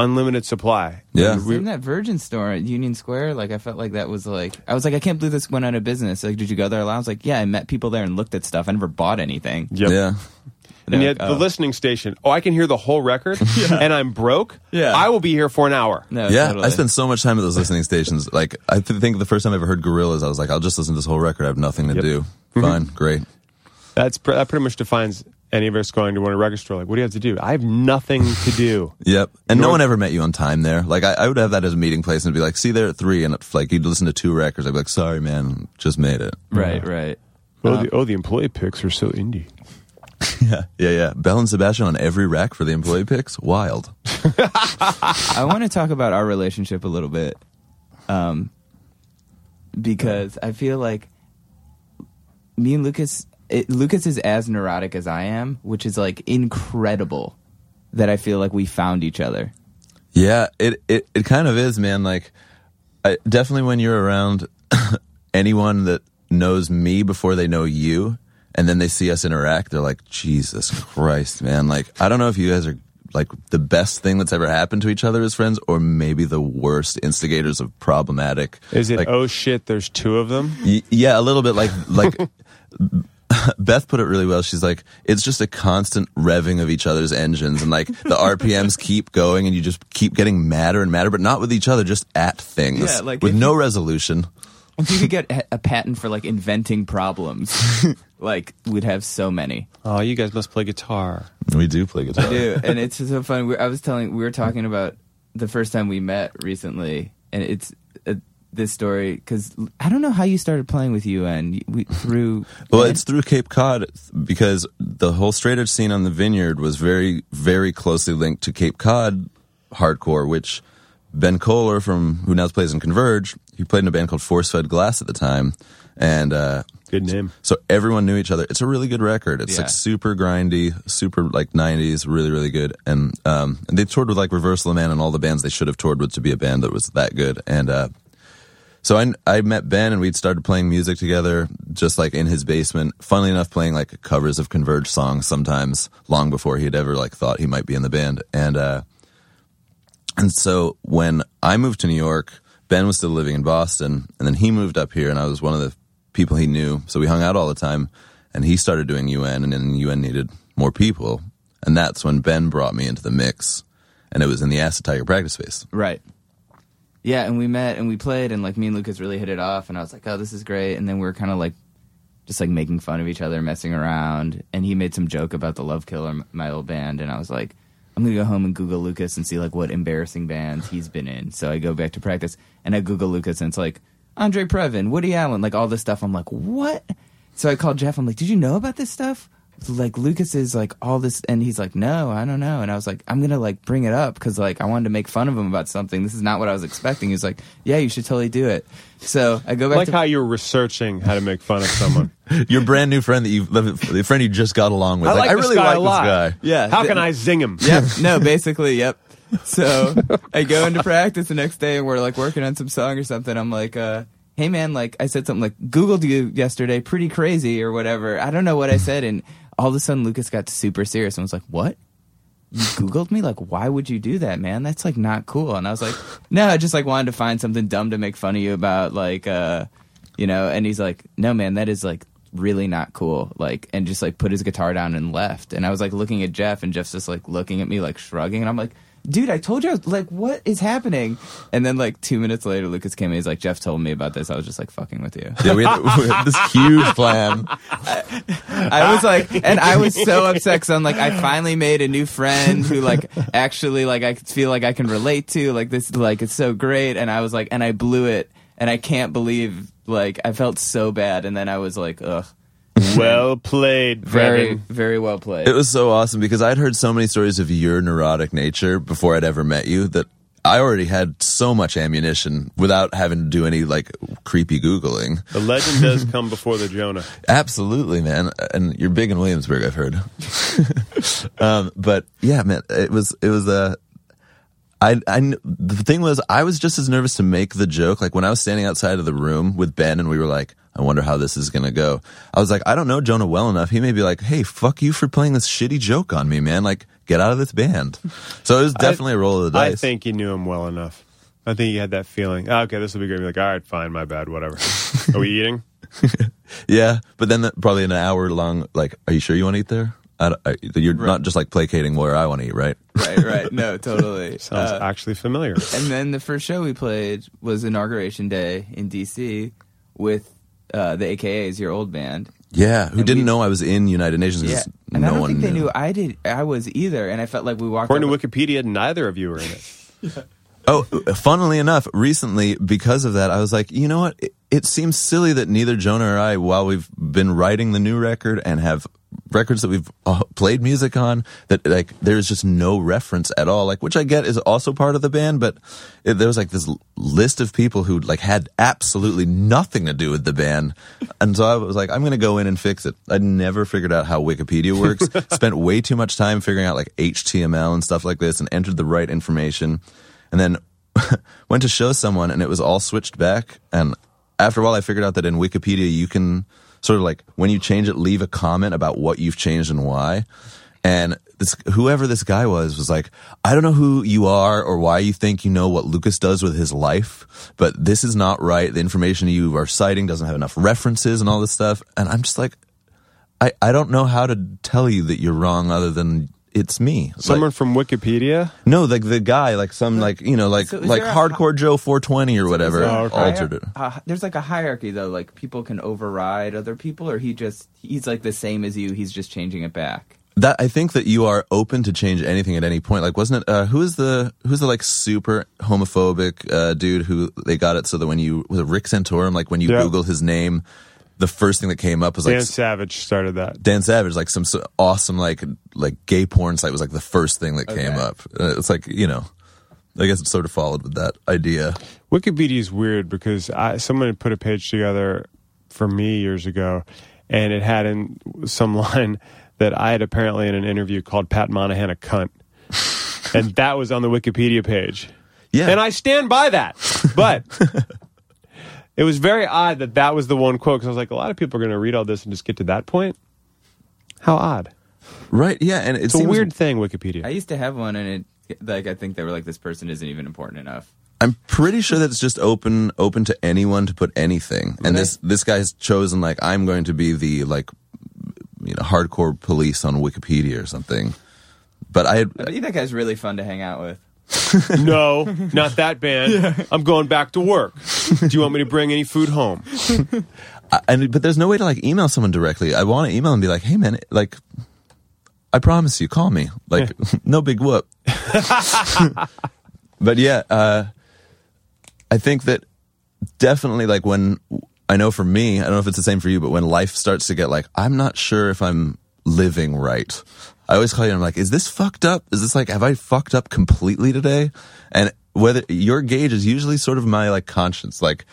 unlimited supply. Yeah. And we- Same that Virgin store at Union Square. Like I felt like that was like I was like I can't believe this went out of business. Like did you go there? I was like yeah, I met people there and looked at stuff. I never bought anything. Yep. Yeah, And They're yet like, the oh. listening station. Oh, I can hear the whole record, and I'm broke. Yeah. I will be here for an hour. No, yeah. totally. I spent so much time at those listening stations. Like, I think the first time I ever heard Gorillaz, I was like, I'll just listen to this whole record. I have nothing to Yep. do. Mm-hmm. Fine, great. That's pr- that pretty much defines any of us going to one record store. Like, what do you have to do? I have nothing to do. Yep. And no Nor- one ever met you on time there. Like, I, I would have that as a meeting place and be like, see there at three. And if, like, you'd listen to two records. I'd be like, sorry, man, just made it. right, right. Oh, the, oh, the employee picks are so indie. Yeah. Yeah, yeah. Belle and Sebastian on every rack for the employee picks. Wild. I want to talk about our relationship a little bit, um, because I feel like me and Lucas, it, Lucas is as neurotic as I am, which is like incredible. That I feel like we found each other. Yeah, it, it, it kind of is, man. Like, I, definitely when you're around anyone that knows me before they know you, and then they see us interact, they're like, Jesus Christ, man. Like, I don't know if you guys are like the best thing that's ever happened to each other as friends, or maybe the worst instigators of problematic. Is it? Like, oh shit! There's two of them. Y- yeah, a little bit like like Beth put it really well. She's like, it's just a constant revving of each other's engines, and like the RPMs keep going, and you just keep getting madder and madder, but not with each other, just at things Yeah, like with if no you- resolution. If you could get a- a patent for like inventing problems, like we'd have so many. Oh, you guys must play guitar. We do play guitar. do, and it's so fun. We, I was telling, we were talking about the first time we met recently, and it's this story because I don't know how you started playing with UN. We through Well, it's through Cape Cod because the whole straight edge scene on the Vineyard was very, very closely linked to Cape Cod hardcore, which Ben Koller from who now plays in Converge, he played in a band called Force Fed Glass at the time, and uh, Good name. so everyone knew each other. It's a really good record. It's Yeah. like super grindy, super like '90s, really really good. And um, and they toured with like Reversal of Man and all the bands they should have toured with to be a band that was that good. And uh, so I I met Ben and we'd started playing music together, just like in his basement. Funnily enough, playing like covers of Converge songs sometimes, long before he had ever like thought he might be in the band. And uh, and so when I moved to New York, Ben was still living in Boston, and then he moved up here, and I was one of the people he knew. So we hung out all the time, and he started doing UN, and then UN needed more people, and that's when Ben brought me into the mix, and it was in the Acid Tiger practice space. Right. Yeah, and we met and we played, and like me and Lucas really hit it off, and I was like, "Oh, this is great." And then we were kind of like, just like making fun of each other, messing around, and he made some joke about the Love Killer, my old band, and I was like, "I'm gonna go home and Google Lucas and see like what embarrassing bands he's been in." So I go back to practice, and I Google Lucas, and it's like Andre Previn, Woody Allen, like all this stuff. I'm like, "What?" So I called Jeff. I'm like, "Did you know about this stuff?" Like Lucas is like all this, and he's like, "No, I don't know." And I was like, "I'm gonna like bring it up because like I wanted to make fun of him about something. This is not what I was expecting." He's like, "Yeah, you should totally do it." So I go back like to how you're researching how to make fun of someone. Your brand new friend that you, the friend you just got along with. I like I really like a this guy. yeah. How th- can I zing him? Yep. No, basically, yep. So I go into practice the next day and we're like working on some song or something. I'm like, uh, hey man, like I said something like Googled you yesterday, pretty crazy or whatever. I don't know what I said. And all of a sudden Lucas got super serious and was like, what? You Googled me? Like, why would you do that, man? That's like not cool. And I was like, no, I just like wanted to find something dumb to make fun of you about, like, uh, you know, and he's like, no, man, that is like really not cool. Like, and just like put his guitar down and left. And I was like looking at Jeff and Jeff's just like looking at me, like shrugging. And I'm like, dude, I told you, I was, like, what is happening? And then like two minutes later, Lucas came in. He's like, Jeff told me about this. I was just like fucking with you. Yeah, we had, we had this huge plan. I was like, and I was so upset because I'm like, I finally made a new friend who like actually like I feel like I can relate to. Like this, like it's so great. And I was like, and I blew it, and I can't believe like I felt so bad. And then I was like, ugh, Well played, very Previn. very well played. It was so awesome because I'd heard so many stories of your neurotic nature before I'd ever met you that I already had so much ammunition without having to do any like creepy Googling. The legend does come before the Jonah. Absolutely, man. And you're big in Williamsburg, I've heard. um, but yeah, man, it was, it was, uh, I, I, the thing was, I was just as nervous to make the joke. Like when I was standing outside of the room with Ben and we were like, I wonder how this is going to go. I was like, I don't know Jonah well enough. He may be like, Hey, fuck you for playing this shitty joke on me, man. Like, get out of this band. So it was definitely a roll of the dice. I think you knew him well enough. I think you had that feeling. "Ah, okay, this will be great. You're like, all right, fine, my bad, whatever. Are we eating? Yeah, but then the, probably an hour long. Like, are you sure you want to eat there? I, don't- I, you're not just like placating where I want to eat, right? right, right. No, totally. Sounds Uh, actually familiar. and then the first show we played was inauguration day in DC with uh, the AKAs, your old band. Yeah, who And didn't we- know I was in United Nations? Yeah, and no I don't one think they knew. knew I did. I was either, and I felt like we walked. According up- to Wikipedia, neither of you were in it. Oh, funnily enough, recently because of that, I was like, you know what? It, it seems silly that neither Jonah or I, while we've been writing the new record and have records that we've uh, played music on, that like there's just no reference at all. Like, which I get is also part of the band, but it, there was like this list of people who like had absolutely nothing to do with the band, and so I was like, I'm gonna go in and fix it. I'd never figured out how Wikipedia works. Spent way too much time figuring out like HTML and stuff like this, and entered the right information and then went to show someone and it was all switched back and after a while i figured out that in wikipedia you can sort of like when you change it leave a comment about what you've changed and why. And this whoever this guy was was like i don't know who you are or why you think you know what lucas does with his life but this is not right. The information you are citing doesn't have enough references and all this stuff. And i'm just like i, I don't know how to tell you that you're wrong other than it's me Like- Someone from Wikipedia? no, like the guy, like some, like you know, like So like there a hardcore Joe 420 or whatever, there altered it. uh, there's like a hierarchy though. Like people can override other people, or he just he's like the same as you. He's just changing it back. That I think that you are open to change anything at any point. Like, wasn't it? Uh, who is the who's the like super homophobic uh, dude who they got it so that when you was it Rick Santorum? Like when you Yeah. Google his name, the first thing that came up was like Dan Savage started that. Dan Savage, like some so awesome like like gay porn site was like the first thing that came up. Uh, It's like you know, I guess it sort of followed with that idea. Wikipedia is weird because I, someone had put a page together for me years ago, and it had in some line that I had apparently in an interview called Pat Monahan a cunt, and that was on the Wikipedia page. Yeah. and I stand by that. But it was very odd that that was the one quote because I was like, a lot of people are going to read all this and just get to that point. How odd! Right. Yeah. And it It's a seems- weird thing, Wikipedia. I used to have one, and it like I think they were like, this person isn't even important enough. I'm pretty sure that it's just open open to anyone to put anything. And this this guy's chosen like I'm going to be the like you know hardcore police on Wikipedia or something. But I had I think that guy's really fun to hang out with. no, not that band. I'm going back to work. Do you want me to bring any food home? I, and but there's no way to like email someone directly. I want to email and be like, "Hey man, like I promise you, call me." Like no big whoop. but yeah, uh I think that definitely like when I know for me, I don't know if it's the same for you, but when life starts to get like, I'm not sure if I'm living right. I always call you and I'm like, is this fucked up? Is this like, have I fucked up completely today? And whether your gauge is usually sort of my like conscience, like,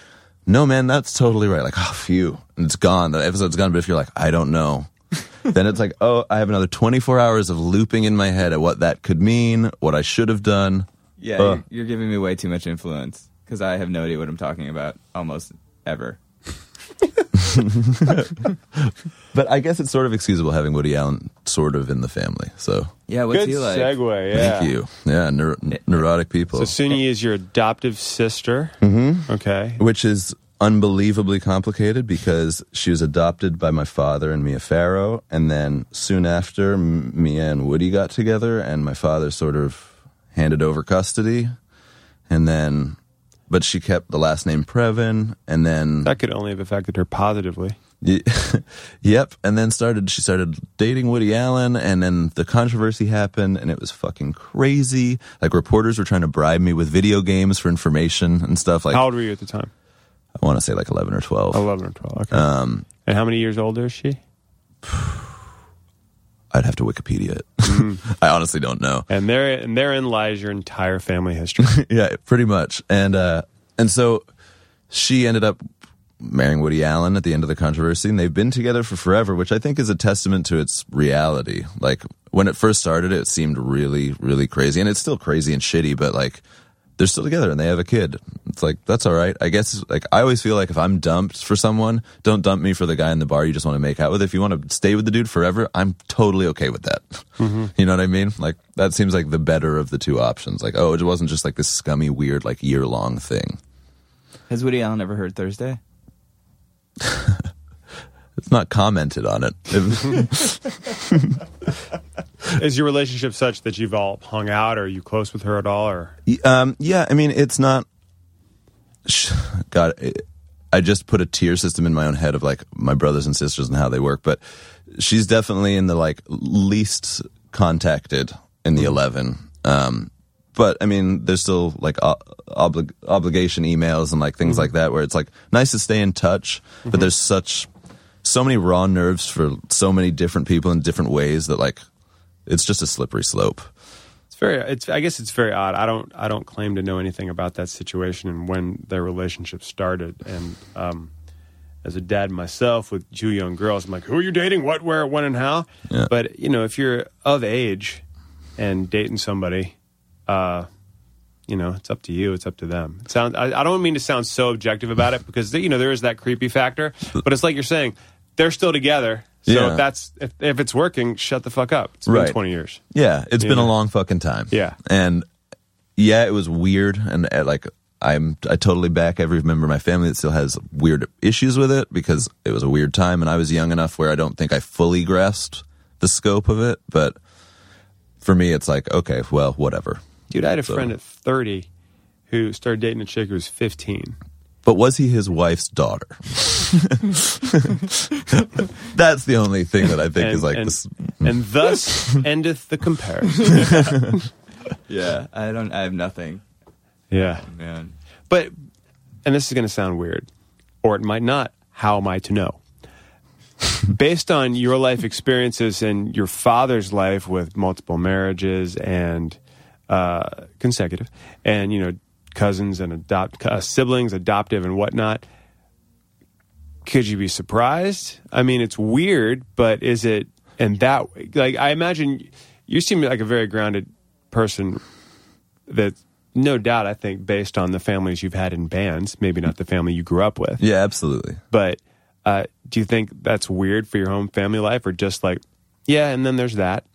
no man, that's totally right. Like, oh, phew. And it's gone. The episode's gone. But if you're like, I don't know, then it's like, oh, I have another 24 hours of looping in my head at what that could mean, what I should have done. Yeah, Uh. you're, you're giving me way too much influence because I have no idea what I'm talking about almost ever. But I guess it's sort of excusable having Woody Allen sort of in the family. So Yeah, what's Good he like? segue. Yeah. thank you. Yeah, neur- neurotic people. So Soon-Yi is your adoptive sister. Mm-hmm. Okay. which is unbelievably complicated because she was adopted by my father and Mia Farrow, and then soon after, M- Mia and Woody got together, and my father sort of handed over custody, and then, but she kept the last name Previn, and then That could only have affected her positively. Ye- yep. And then started she started dating Woody Allen and then the controversy happened and it was fucking crazy. Like reporters were trying to bribe me with video games for information and stuff like How old were you at the time? I want to say like 11 or 12. 11 or 12. Okay. Um and how many years older is she? I'd have to Wikipedia it. I honestly don't know. And there, and therein lies your entire family history. yeah, pretty much. And uh and so she ended up marrying Woody Allen at the end of the controversy and they've been together for forever, which I think is a testament to its reality. Like when it first started it seemed really really crazy and it's still crazy and shitty, but like they're still together and they have a kid. It's like that's all right. I guess like I always feel like if I'm dumped for someone, don't dump me for the guy in the bar you just want to make out with. If you want to stay with the dude forever, I'm totally okay with that. Mm-hmm. You know what I mean? Like that seems like the better of the two options. Like oh, it wasn't just like this scummy weird like year long thing. Has Woody Allen ever heard Thursday? It's not commented on it. is your relationship such that you've all hung out? Or are you close with her at all? Or um, yeah, I mean, it's not. God, it, I just put a tier system in my own head of like my brothers and sisters and how they work, but she's definitely in the like least contacted in the eleven. Um, but I mean, there's still like oblig- obligation emails and like things like that where it's like nice to stay in touch, but there's such so many raw nerves for so many different people in different ways that like it's just a slippery slope. it's very, it's, I guess it's very odd. I don't, I don't claim to know anything about that situation and when their relationship started. And, um, as a dad myself with two young girls, I'm like, who are you dating? What, where, when, and how? Yeah. But, you know, if you're of age and dating somebody, uh, you know, it's up to you. It's up to them. It sound, I, I don't mean to sound so objective about it because, you know, there is that creepy factor. But it's like you're saying, they're still together. So Yeah. if that's, if, if it's working, shut the fuck up. It's Right. been 20 years. Yeah, it's been Yeah. a long fucking time. Yeah. and yeah, it was weird, and uh, like I'm, I totally back every member of my family that still has weird issues with it because it was a weird time, and I was young enough where I don't think I fully grasped the scope of it. But for me, it's like okay, well, whatever. Dude, I had a So- friend at 30 who started dating a chick who was 15. But was he his wife's daughter? That's the only thing that I think is like and, this. and thus endeth the comparison. Yeah, I don't. I have nothing, yeah. man. But, and this is going to sound weird, or it might not. How am I to know? Based on your life experiences and your father's life with multiple marriages and uh, consecutive, and you know, cousins and adopt uh, siblings, adoptive and whatnot. Could you be surprised? I mean, it's weird, but is it? And that, like, I imagine you seem like a very grounded person. That, no doubt, I think, based on the families you've had in bands, maybe not the family you grew up with, Yeah, absolutely. but uh, do you think that's weird for your home family life, or just like, yeah, and then there's that?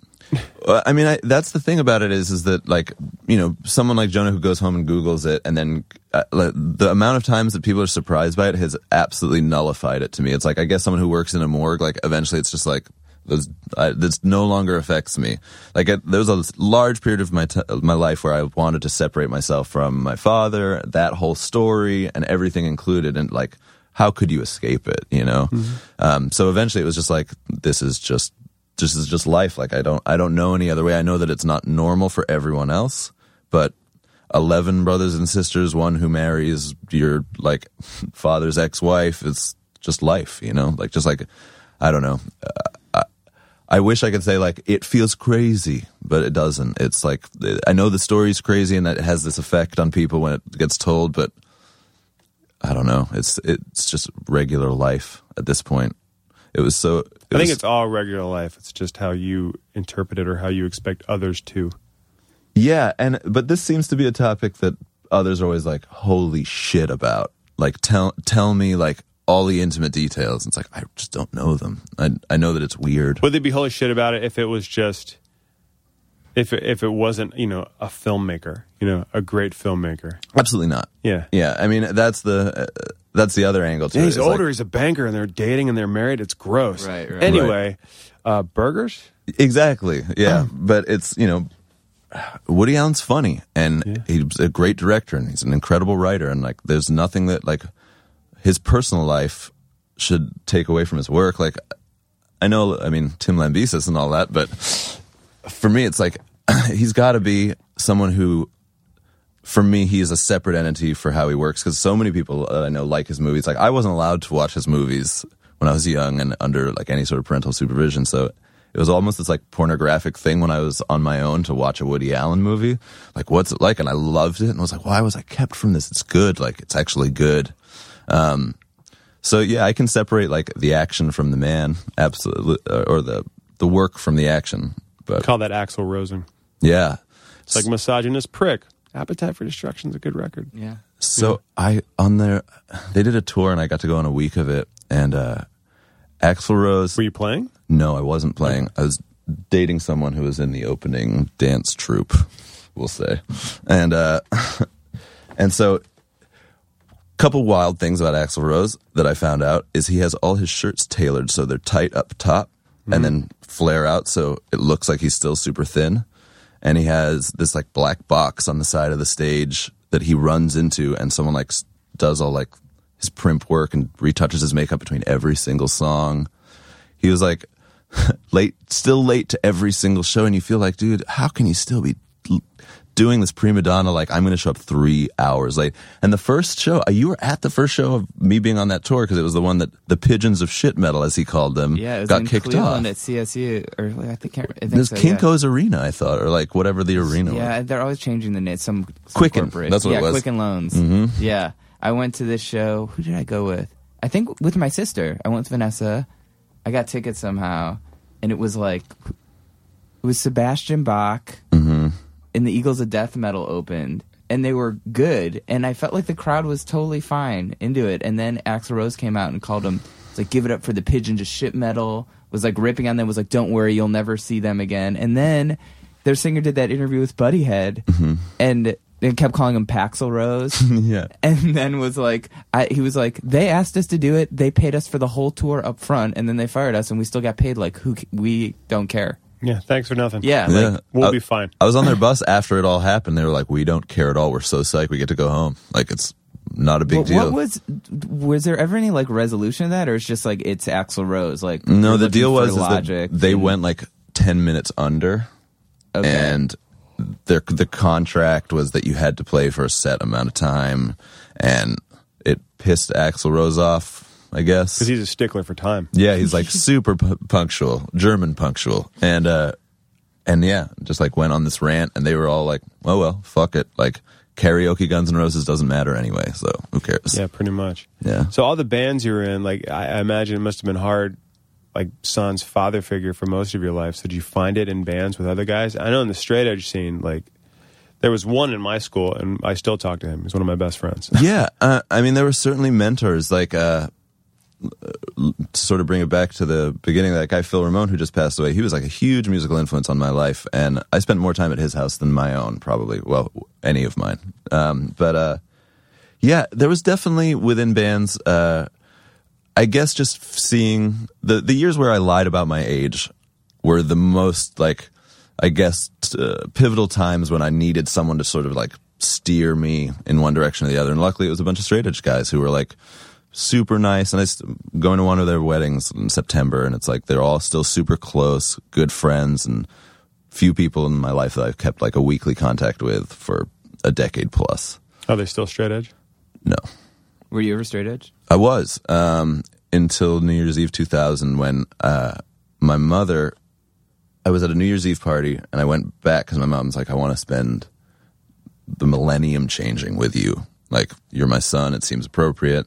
I mean, I, that's the thing about it is, is that like you know, someone like Jonah who goes home and Google's it, and then uh, the amount of times that people are surprised by it has absolutely nullified it to me. It's like I guess someone who works in a morgue, like eventually, it's just like this, I, this no longer affects me. Like it, there was a large period of my t- my life where I wanted to separate myself from my father, that whole story, and everything included, and like. How could you escape it? You know. Um, so eventually, it was just like this is just this is just life. Like I don't I don't know any other way. I know that it's not normal for everyone else, but eleven brothers and sisters, one who marries your like father's ex-wife, it's just life, you know? Like just like I don't know. Uh, I, I wish I could say like it feels crazy, but it doesn't. It's like I know the story's crazy and that it has this effect on people when it gets told, but I don't know. It's it's just regular life at this point. It was so. I think it's all regular life. It's just how you interpret it or how you expect others to. Yeah, and but this seems to be a topic that others are always like, "Holy shit!" About like tell tell me like all the intimate details. It's like I just don't know them. I I know that it's weird. Would they be holy shit about it if it was just if it, if it wasn't you know a filmmaker, you know, a great filmmaker? Absolutely not. Yeah. Yeah, I mean that's the uh, that's the other angle to Yeah, it. he's It's like- older. he's a banker, and they're dating, and they're married. It's gross. Right, right. Anyway, uh, burgers. Exactly. Yeah. but it's, you know, Woody Allen's funny and he's a great director and he's an incredible writer. And like, there's nothing that like his personal life should take away from his work. Like, I know, I mean, Tim Lambesis and all that, but for me, it's like he's got to be someone who, for me, he is a separate entity for how he works because so many people that I know like his movies. Like, I wasn't allowed to watch his movies when I was young and under like any sort of parental supervision. So it was almost this like pornographic thing when I was on my own to watch a Woody Allen movie. Like, what's it like? And I loved it and I was like, why was I kept from this? It's good. Like, it's actually good. Um, so yeah, I can separate like the action from the man, absolutely, or the the work from the action. But Call that Axel Rosen. yeah, It's like misogynist prick. Appetite for Destruction's a good record. Yeah. So I on there, they did a tour and I got to go on a week of it. And uh, Axl Rose, Were you playing? no, I wasn't playing. I was dating someone who was in the opening dance troupe, we'll say. And uh, and so, a couple wild things about Axl Rose that I found out is he has all his shirts tailored so they're tight up top and mm-hmm. then flare out so it looks like he's still super thin. And he has this like black box on the side of the stage that he runs into, and someone like does all like his primp work and retouches his makeup between every single song. He was like late, still late to every single show, and you feel like, dude, how can you still be doing this prima donna? Like, I'm going to show up three hours late. And the first show, uh, you were at the first show of me being on that tour because it was the one that the pigeons of shit metal, as he called them, Yeah, it was got in kicked Cleveland off. at CSU or I think, I think There's so, yeah. Kinko's Arena, I thought, or like whatever the arena was. Yeah, they're always changing the name. Some, some Quicken, corporate- that's what yeah, it was. Quicken Loans. Mm-hmm. Yeah, I went to this show. Who did I go with? I think with my sister. I went with Vanessa. I got tickets somehow, and it was like it was Sebastian Bach Mm-hmm. And the Eagles of Death Metal opened, and they were good. And I felt like the crowd was totally fine into it. And then Axl Rose came out and called them. It's like give it up for the pigeon of shit metal. Was like ripping on them. Was like don't worry, you'll never see them again. And then their singer did that interview with Buddyhead, mm-hmm. and they kept calling him Paxel Rose. Yeah. And then was like, I, he was like, they asked us to do it. They paid us for the whole tour up front, and then they fired us, and we still got paid. Like, who? We don't care. Yeah. Thanks for nothing. Yeah, Yeah. like We'll I- be fine. I was on their bus after it all happened. They were like, "We don't care at all. We're so psyched. We get to go home. Like it's not a big But deal." what was was there ever any like resolution of that, or it's just like it's Axl Rose? Like no, the deal was that logic. they and- went like ten minutes under, Okay. and their the contract was that you had to play for a set amount of time, and it pissed Axl Rose off. I guess Because he's a stickler for time. Yeah, he's like super pu- punctual, German punctual, and uh, and yeah, just like went on this rant, and they were all like, "Oh well, fuck it." Like karaoke Guns N' Roses doesn't matter anyway, so who cares? Yeah, pretty much. Yeah. So all the bands you were in, like I, I imagine it must have been hard, like son's father figure for most of your life. So did you find it in bands with other guys? I know in the straight edge scene, like there was one in my school, and I still talk to him. He's one of my best friends. yeah, uh, I mean, there were certainly mentors. Like, uh, sort of bring it back to the beginning, that guy Phil Ramone, who just passed away, he was like a huge musical influence on my life, and I spent more time at his house than my own, probably. Well, any of mine. Um, but uh, yeah, there was definitely within bands. Uh, I guess just seeing the the years where I lied about my age were the most like I guess uh, pivotal times when I needed someone to sort of like steer me in one direction or the other. And luckily, it was a bunch of straight edge guys who were like super nice. And I st- going to one of their weddings in September, and it's like they're all still super close, good friends, and few people in my life that I've kept like a weekly contact with for a decade plus. Are they still straight edge? No. Were you ever straight edge? I was um, until New Year's Eve 2000 when uh, my mother. I was at a New Year's Eve party and I went back because my mom's like, I want to spend the millennium changing with you. Like, you're my son. It seems appropriate.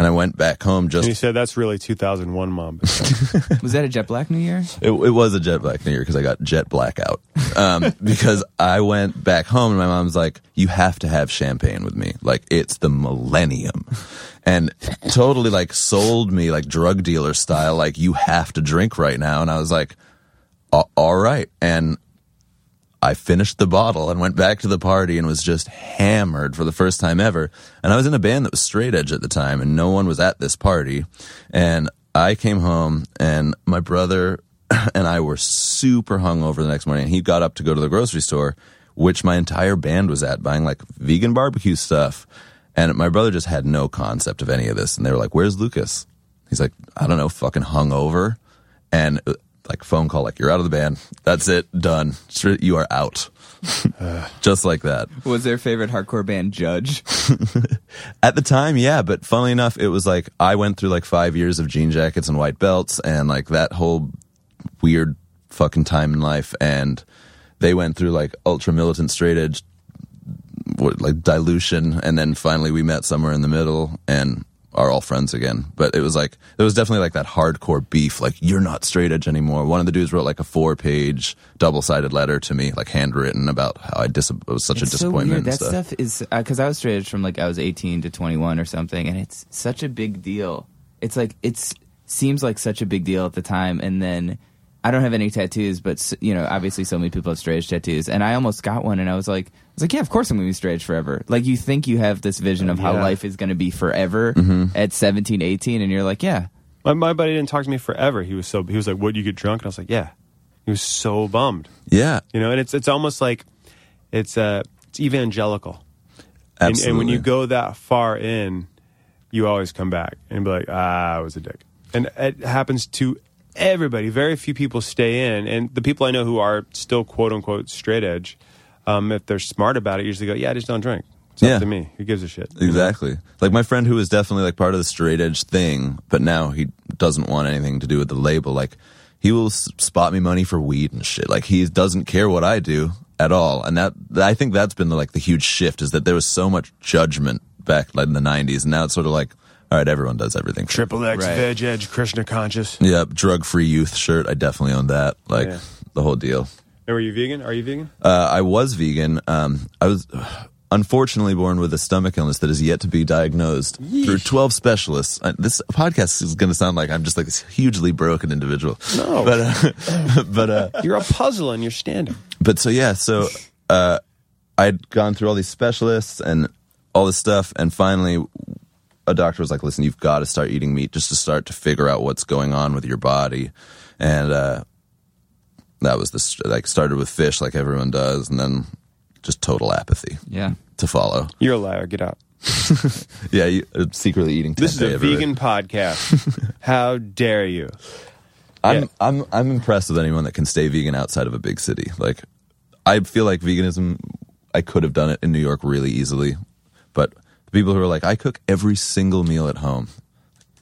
And I went back home just. And you said that's really 2001, mom. Was that a Jet Black New Year? It, it was a jet black New Year because I got jet blackout. Um, because I went back home and my mom's like, you have to have champagne with me. Like, it's the millennium. And totally like sold me like drug dealer style, like, you have to drink right now. And I was like, all right. And I finished the bottle and went back to the party and was just hammered for the first time ever. And I was in a band that was straight edge at the time and no one was at this party. And I came home and my brother and I were super hungover the next morning. And He got up to go to the grocery store, which my entire band was at buying like vegan barbecue stuff. And my brother just had no concept of any of this. And they were like, where's Lucas? He's like, I don't know, fucking hungover. And like phone call, like you're out of the band. That's it, done. You are out. Uh. Just like that. Was their favorite hardcore band Judge? At the time, yeah, but funnily enough, it was like I went through like five years of jean jackets and white belts and like that whole weird fucking time in life. And they went through like ultra militant straight edge, like dilution. And then finally we met somewhere in the middle and are all friends again. But it was like, there was definitely like that hardcore beef. Like, you're not straight edge anymore. One of the dudes wrote like a four page double sided letter to me, like handwritten about how I dis- it was such a It's so disappointment. weird. That stuff. stuff is uh, because I was straight edge from like I was 18 to 21 or something, and it's such a big deal. It's like it's seems like such a big deal at the time, and then I don't have any tattoos, but you know, obviously, so many people have straight edge tattoos, and I almost got one, and I was like, I was like, yeah, of course I'm going to be straight edge forever. Like you think you have this vision of how Yeah. life is going to be forever at 17, 18, and you're like, yeah, my, my buddy didn't talk to me forever. He was so he was like, "What? You get drunk?" And I was like, "Yeah." He was so bummed, Yeah. you know. And it's it's almost like it's uh it's evangelical. And, and when you go that far in, you always come back and be like, ah, I was a dick. And it happens to everybody. Very few people stay in. And the people I know who are still quote unquote straight edge, um, if they're smart about it, usually go, yeah, I just don't drink. It's Yeah. up to me. Who gives a shit? Exactly. Like my friend who was definitely like part of the straight edge thing, but now he doesn't want anything to do with the label. Like he will s- spot me money for weed and shit. Like he doesn't care what I do at all. And that I think that's been like the huge shift is that there was so much judgment back like in the 90s and now it's sort of like all right, everyone does everything. for- Triple X, Right. Veg Edge, Krishna Conscious. Yep, drug free youth shirt. I definitely own that. Like Yeah. the whole deal. And were you vegan? Are you vegan? Uh, I was vegan. Um, I was unfortunately born with a stomach illness that is yet to be diagnosed through 12 specialists. Uh, this podcast is going to sound like I'm just like this hugely broken individual. No. But, uh, but, uh, You're a puzzle and you're standing. but so yeah, so, uh, I'd gone through all these specialists and all this stuff. And finally, a doctor was like, listen, you've got to start eating meat just to start to figure out what's going on with your body. And, uh, that was the, like, started with fish like everyone does. And then just total apathy yeah. to follow. You're a liar. Get out. Yeah, you, uh, secretly eating. This is a everywhere. vegan podcast. How dare you? I'm Yeah. I'm I'm impressed with anyone that can stay vegan outside of a big city. Like, I feel like veganism. I could have done it in New York really easily, but the people who are like, I cook every single meal at home.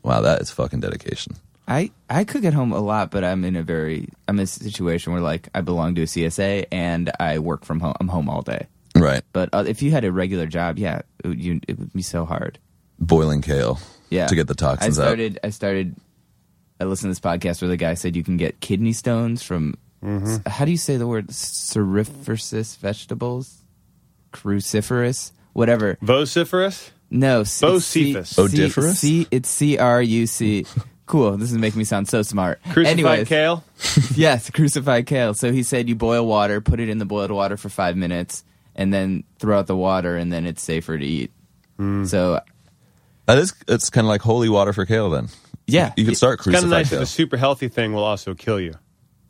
Wow, that is fucking dedication. I I cook at home a lot, but I'm in a very I'm in a situation where like I belong to a CSA and I work from home. I'm home all day. Right. But uh, if you had a regular job, yeah, it would, you, it would be so hard. Boiling kale. Yeah, To get the toxins I out. I started. I listened to this podcast where the guy said you can get kidney stones from. Mm-hmm. How do you say the word cruciferous vegetables? Cruciferous, whatever. Vociferous? No, c- Vociferous. C- Odiferous? C, it's C R U C. Cool. This is making me sound so smart. Crucified Anyways, kale? yes, crucified kale. So he said you boil water, put it in the boiled water for five minutes, and then throw out the water, and then it's safer to eat. Hmm. So That is, it's kind of like holy water for kale. Then, Yeah. you, you could start It's kind of crucified nice that kale. the super healthy thing will also kill you.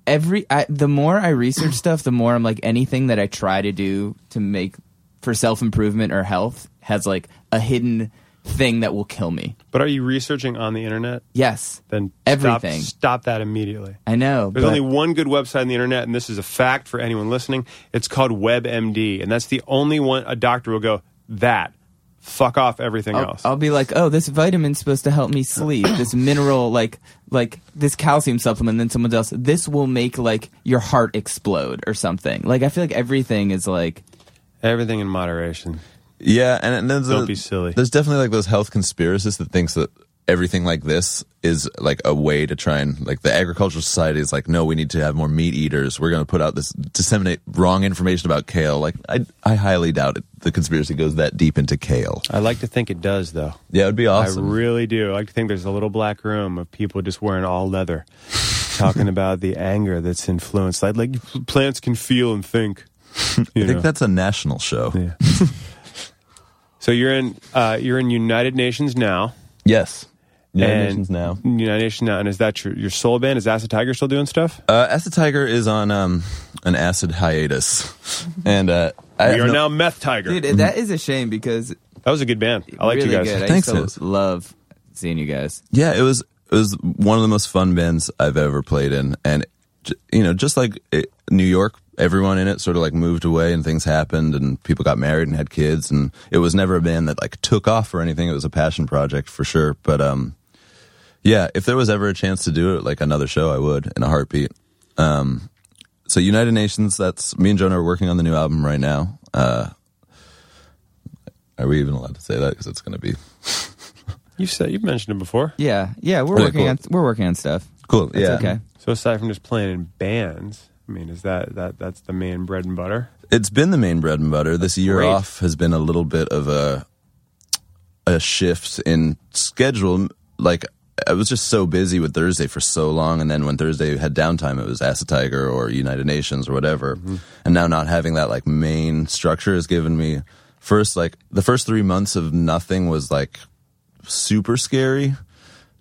every I, the more I research stuff, the more I'm like anything that I try to do to make for self improvement or health has like a hidden thing that will kill me. But are you researching on the internet? Yes, Then Everything. Stop, stop that immediately. I know. There's but- only one good website on the internet, and this is a fact for anyone listening. It's called WebMD, and that's the only one a doctor will go, that. Fuck off everything I'll, else. I'll be like, oh, this vitamin's supposed to help me sleep. this mineral, like, like this calcium supplement. Then someone else, this will make like your heart explode or something. Like, I feel like everything is like, everything in moderation. Yeah, and, and there's Don't a- be silly. There's definitely like those health conspiracists that thinks that everything like this is like a way to try and like the agricultural society is like, no, we need to have more meat eaters. We're going to put out this disseminate wrong information about kale. Like, I I highly doubt it. The conspiracy goes that deep into kale. I like to think it does, though. Yeah, it would be awesome. I really do. I like to think there's a little black room of people just wearing all leather, talking about the anger that's influenced. I'd like plants can feel and think. You I think know? that's a national show. Yeah. so you're in uh, you're in United Nations now. Yes. United and Nations now. United Nations now, and is that your your soul band? Is Acid Tiger still doing stuff? Uh, Acid Tiger is on um, an acid hiatus, and uh, I we have are no- now Meth Tiger. dude, that is a shame because that was a good band. I liked really you guys. good. I Thanks, used Liz. to love seeing you guys. Yeah, it was it was one of the most fun bands I've ever played in, and you know, just like it, New York, everyone in it sort of like moved away, and things happened, and people got married and had kids, and it was never a band that like took off or anything. It was a passion project for sure, but um, yeah, if there was ever a chance to do it, like another show, I would in a heartbeat. Um, so United Nations, that's me and Jonah are working on the new album right now. Uh, are we even allowed to say that? Because it's going to be You said you've mentioned it before. Yeah, yeah, we're Really working cool. on we're working on stuff. cool. It's yeah, okay. So aside from just playing in bands, I mean, is that that that's the main bread and butter? It's been the main bread and butter. This year great. off has been a little bit of a a shift in schedule. Like I was just so busy with Thursday for so long, and then when Thursday had downtime, it was Acid Tiger or United Nations or whatever. Mm-hmm. And now not having that like main structure has given me first like the first three months of nothing was like super scary.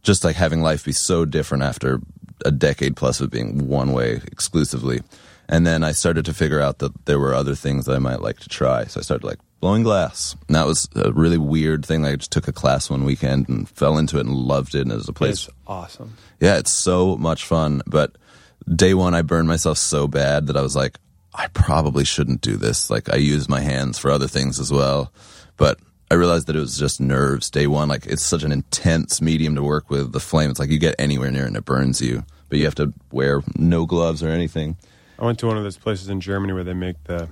Just like having life be so different after a decade plus of being one way exclusively. And then I started to figure out that there were other things that I might like to try. So I started like blowing glass. And that was a really weird thing. I just took a class one weekend and fell into it and loved it. And it was a place. It's awesome. Yeah, it's so much fun. But day one, I burned myself so bad that I was like, I probably shouldn't do this. Like, I use my hands for other things as well. But I realized that it was just nerves day one. Like, it's such an intense medium to work with. The flame, it's like you get anywhere near it and it burns you. But you have to wear no gloves or anything. I went to one of those places in Germany where they make the,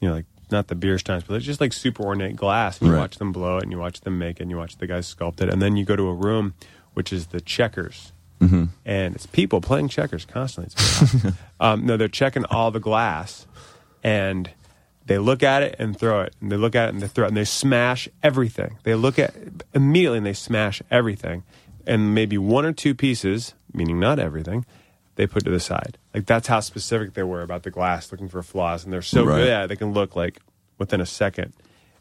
you know, like not the beer steins, but it's just like super ornate glass. And you Right. watch them blow it, and you watch them make it, and you watch the guys sculpt it, and then you go to a room which is the checkers, mm-hmm. and it's people playing checkers constantly. Um, no, they're checking all the glass, and they look at it and throw it, and they look at it and they throw it, and they smash everything. They look at immediately and they smash everything, and maybe one or two pieces, meaning not everything, they put to the side. Like that's how specific they were about the glass, looking for flaws, and they're so Right. good at it, they can look like within a second.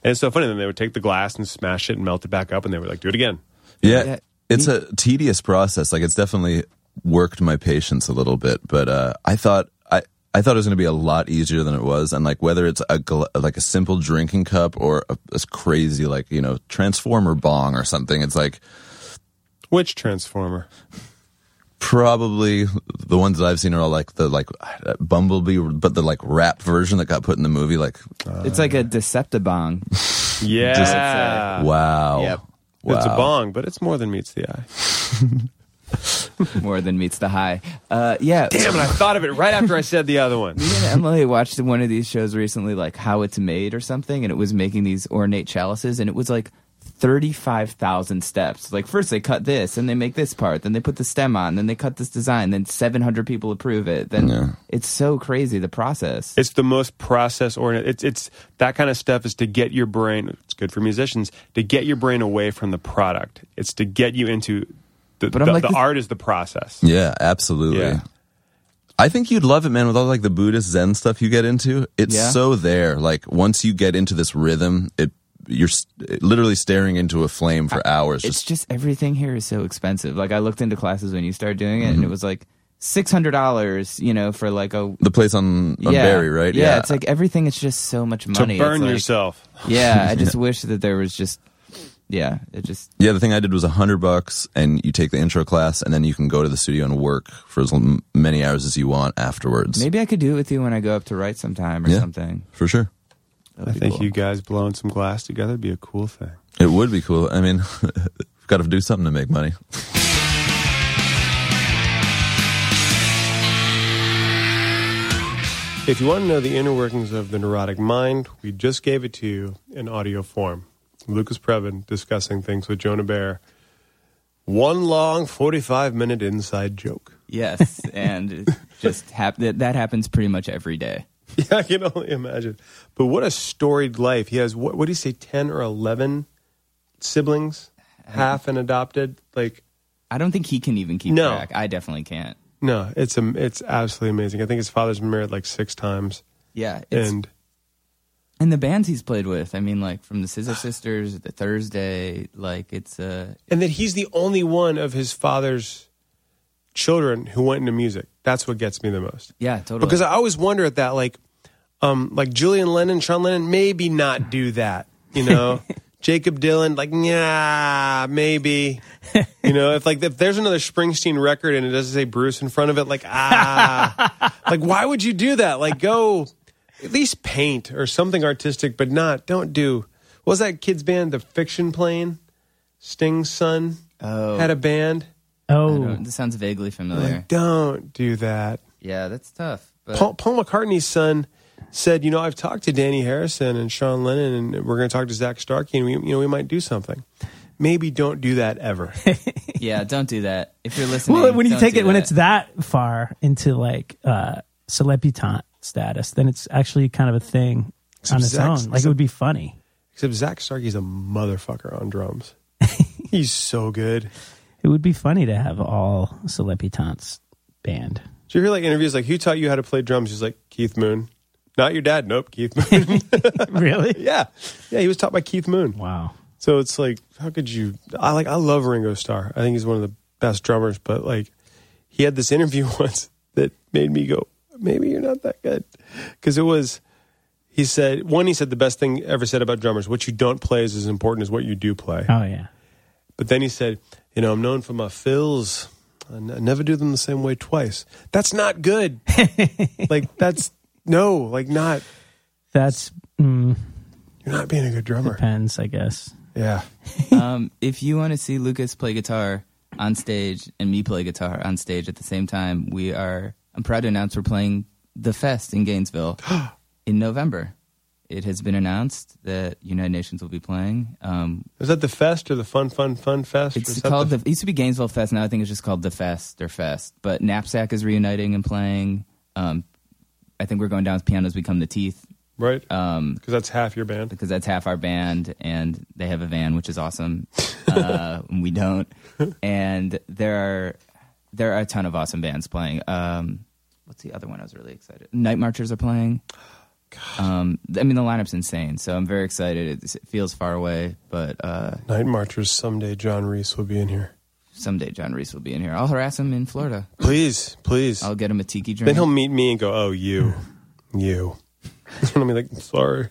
And it's so funny. Then they would take the glass and smash it and melt it back up, and they would like do it again. Yeah, Yeah. it's a tedious process. Like it's definitely worked my patience a little bit, but uh, I thought I. I thought it was going to be a lot easier than it was, and like whether it's a gl- like a simple drinking cup or a, a crazy like you know transformer bong or something, it's like Which transformer? probably the ones that I've seen are all like the like uh, Bumblebee, but the like rap version that got put in the movie. Like it's like a Decepticon. Yeah, wow, Yep. wow. It's a bong, but it's more than meets the eye. more than meets the high. Uh, yeah, Damn it! I thought of it right after I said the other one. Me and Emily watched one of these shows recently, like How It's Made or something, and it was making these ornate chalices, and it was like 35,000 steps. Like, first they cut this, and they make this part, then they put the stem on, then they cut this design, then 700 people approve it. Then Yeah. it's so crazy, the process. It's the most process oriented. It's it's that kind of stuff is to get your brain. It's good for musicians to get your brain away from the product. It's to get you into the But I'm the, like the this- art is the process. Yeah, absolutely. Yeah. I think you'd love it, man, with all like the Buddhist Zen stuff you get into. It's Yeah. so there. Like once you get into this rhythm, it you're literally staring into a flame for hours. it's Just just everything here is so expensive. Like, I looked into classes when you started doing it, Mm-hmm. and it was like $600, you know, for like a. the place on, on yeah, Barry, right? Yeah, it's like everything is just so much money. To money. burn like- yourself. Yeah, I just wish that there was just. Yeah, it just. Yeah, the thing I did was a hundred bucks, and you take the intro class, and then you can go to the studio and work for as many hours as you want afterwards. Maybe I could do it with you when I go up to write sometime or Yeah. something. for sure, That would I think cool. you guys blowing some glass together would be a cool thing. it would be cool. I mean, we've got to do something to make money. If you want to know the inner workings of the neurotic mind, we just gave it to you in audio form. Lucas Previn discussing things with Jonah Bayer. One long 45 minute inside joke. Yes, and just hap- that, that happens pretty much every day. Yeah, I can only imagine. But what a storied life. He has, what, what do you say, 10 or 11 siblings? Half and adopted? Like, I don't think he can even keep No. track. I definitely can't. no, it's, um, it's absolutely amazing. I think his father's been married like six times. Yeah, it's, And and the bands he's played with. I mean, like from the Scissor Sisters, the Thursday, like it's uh and that he's the only one of his father's children who went into music. That's what gets me the most. yeah, totally. Because I always wonder at that, like, um, like Julian Lennon, Sean Lennon, maybe not do that. You know, Jakob Dylan, like, yeah, maybe. You know, if like if there's another Springsteen record and it doesn't say Bruce in front of it, like, ah, like why would you do that? Like, go at least paint or something artistic, but not. Don't do. What was that kid's band, the Fiction Plane? Sting's son Oh. had a band. Oh, this sounds vaguely familiar. Like, don't do that. yeah, that's tough. But Paul, Paul McCartney's son said, "You know, I've talked to Dhani Harrison and Sean Lennon, and we're going to talk to Zak Starkey, and we, you know, we might do something. Maybe don't do that ever. yeah, don't do that. If you're listening, well, when you don't take do it when it's that far into like uh celebutant status, then it's actually kind of a thing Except on its own. Like it would be funny. Except Zak Starkey's a motherfucker on drums. He's so good. It would be funny to have all celebutants band. Do you hear like interviews like, "Who taught you how to play drums?" He's like, "Keith Moon." Not your dad. Nope, Keith Moon. really? yeah, yeah. He was taught by Keith Moon. Wow. So it's like, how could you? I like, I love Ringo Starr. I think he's one of the best drummers. But like, he had this interview once that made me go, maybe you're not that good, because it was. He said one. He said the best thing ever said about drummers: what you don't play is as important as what you do play. Oh yeah. But then he said, you know, I'm known for my fills. I n- I never do them the same way twice. That's not good. like that's no, like not. That's mm, You're not being a good drummer. depends, I guess. Yeah. um, if you want to see Lucas play guitar on stage and me play guitar on stage at the same time, we are. I'm proud to announce we're playing the Fest in Gainesville in November. It has been announced that United Nations will be playing. Um, Is that the fest or the fun, fun, fun fest? It's called the, It used to be Gainesville Fest. Now I think it's just called the Fest or Fest. But Knapsack is reuniting and playing. Um, I think we're going down with Pianos Become the Teeth right? um, Because that's half your band. because that's half our band, and they have a van, which is awesome. Uh, we don't, and there are there are a ton of awesome bands playing. Um, what's the other one? I was really excited. Night Marchers are playing. Um, I mean, the lineup's insane, so I'm very excited. It, it feels far away, but uh, Night Marchers. Someday John Reis will be in here. someday John Reis will be in here. I'll harass him in Florida. Please, please. I'll get him a tiki drink. then he'll meet me and go, "Oh, you, you." and I'll be like, "Sorry,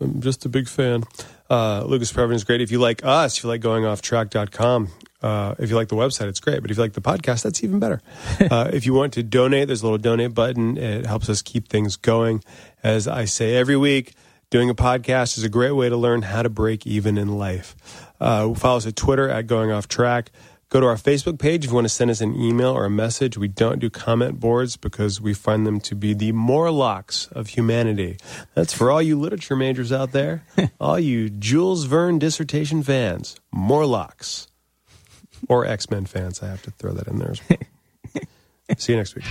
I'm just a big fan." Uh, Lucas Previn is great. If you like us, if you like going off track.com, uh, if you like the website, it's great. But if you like the podcast, that's even better. uh, if you want to donate, there's a little donate button. It helps us keep things going. As I say every week, doing a podcast is a great way to learn how to break even in life. Uh, follow us at Twitter at Going Off Track. Go to our Facebook page if you want to send us an email or a message. We don't do comment boards because we find them to be the Morlocks of humanity. That's for all you literature majors out there, all you Jules Verne dissertation fans, Morlocks or X Men fans. I have to throw that in there as well. See you next week.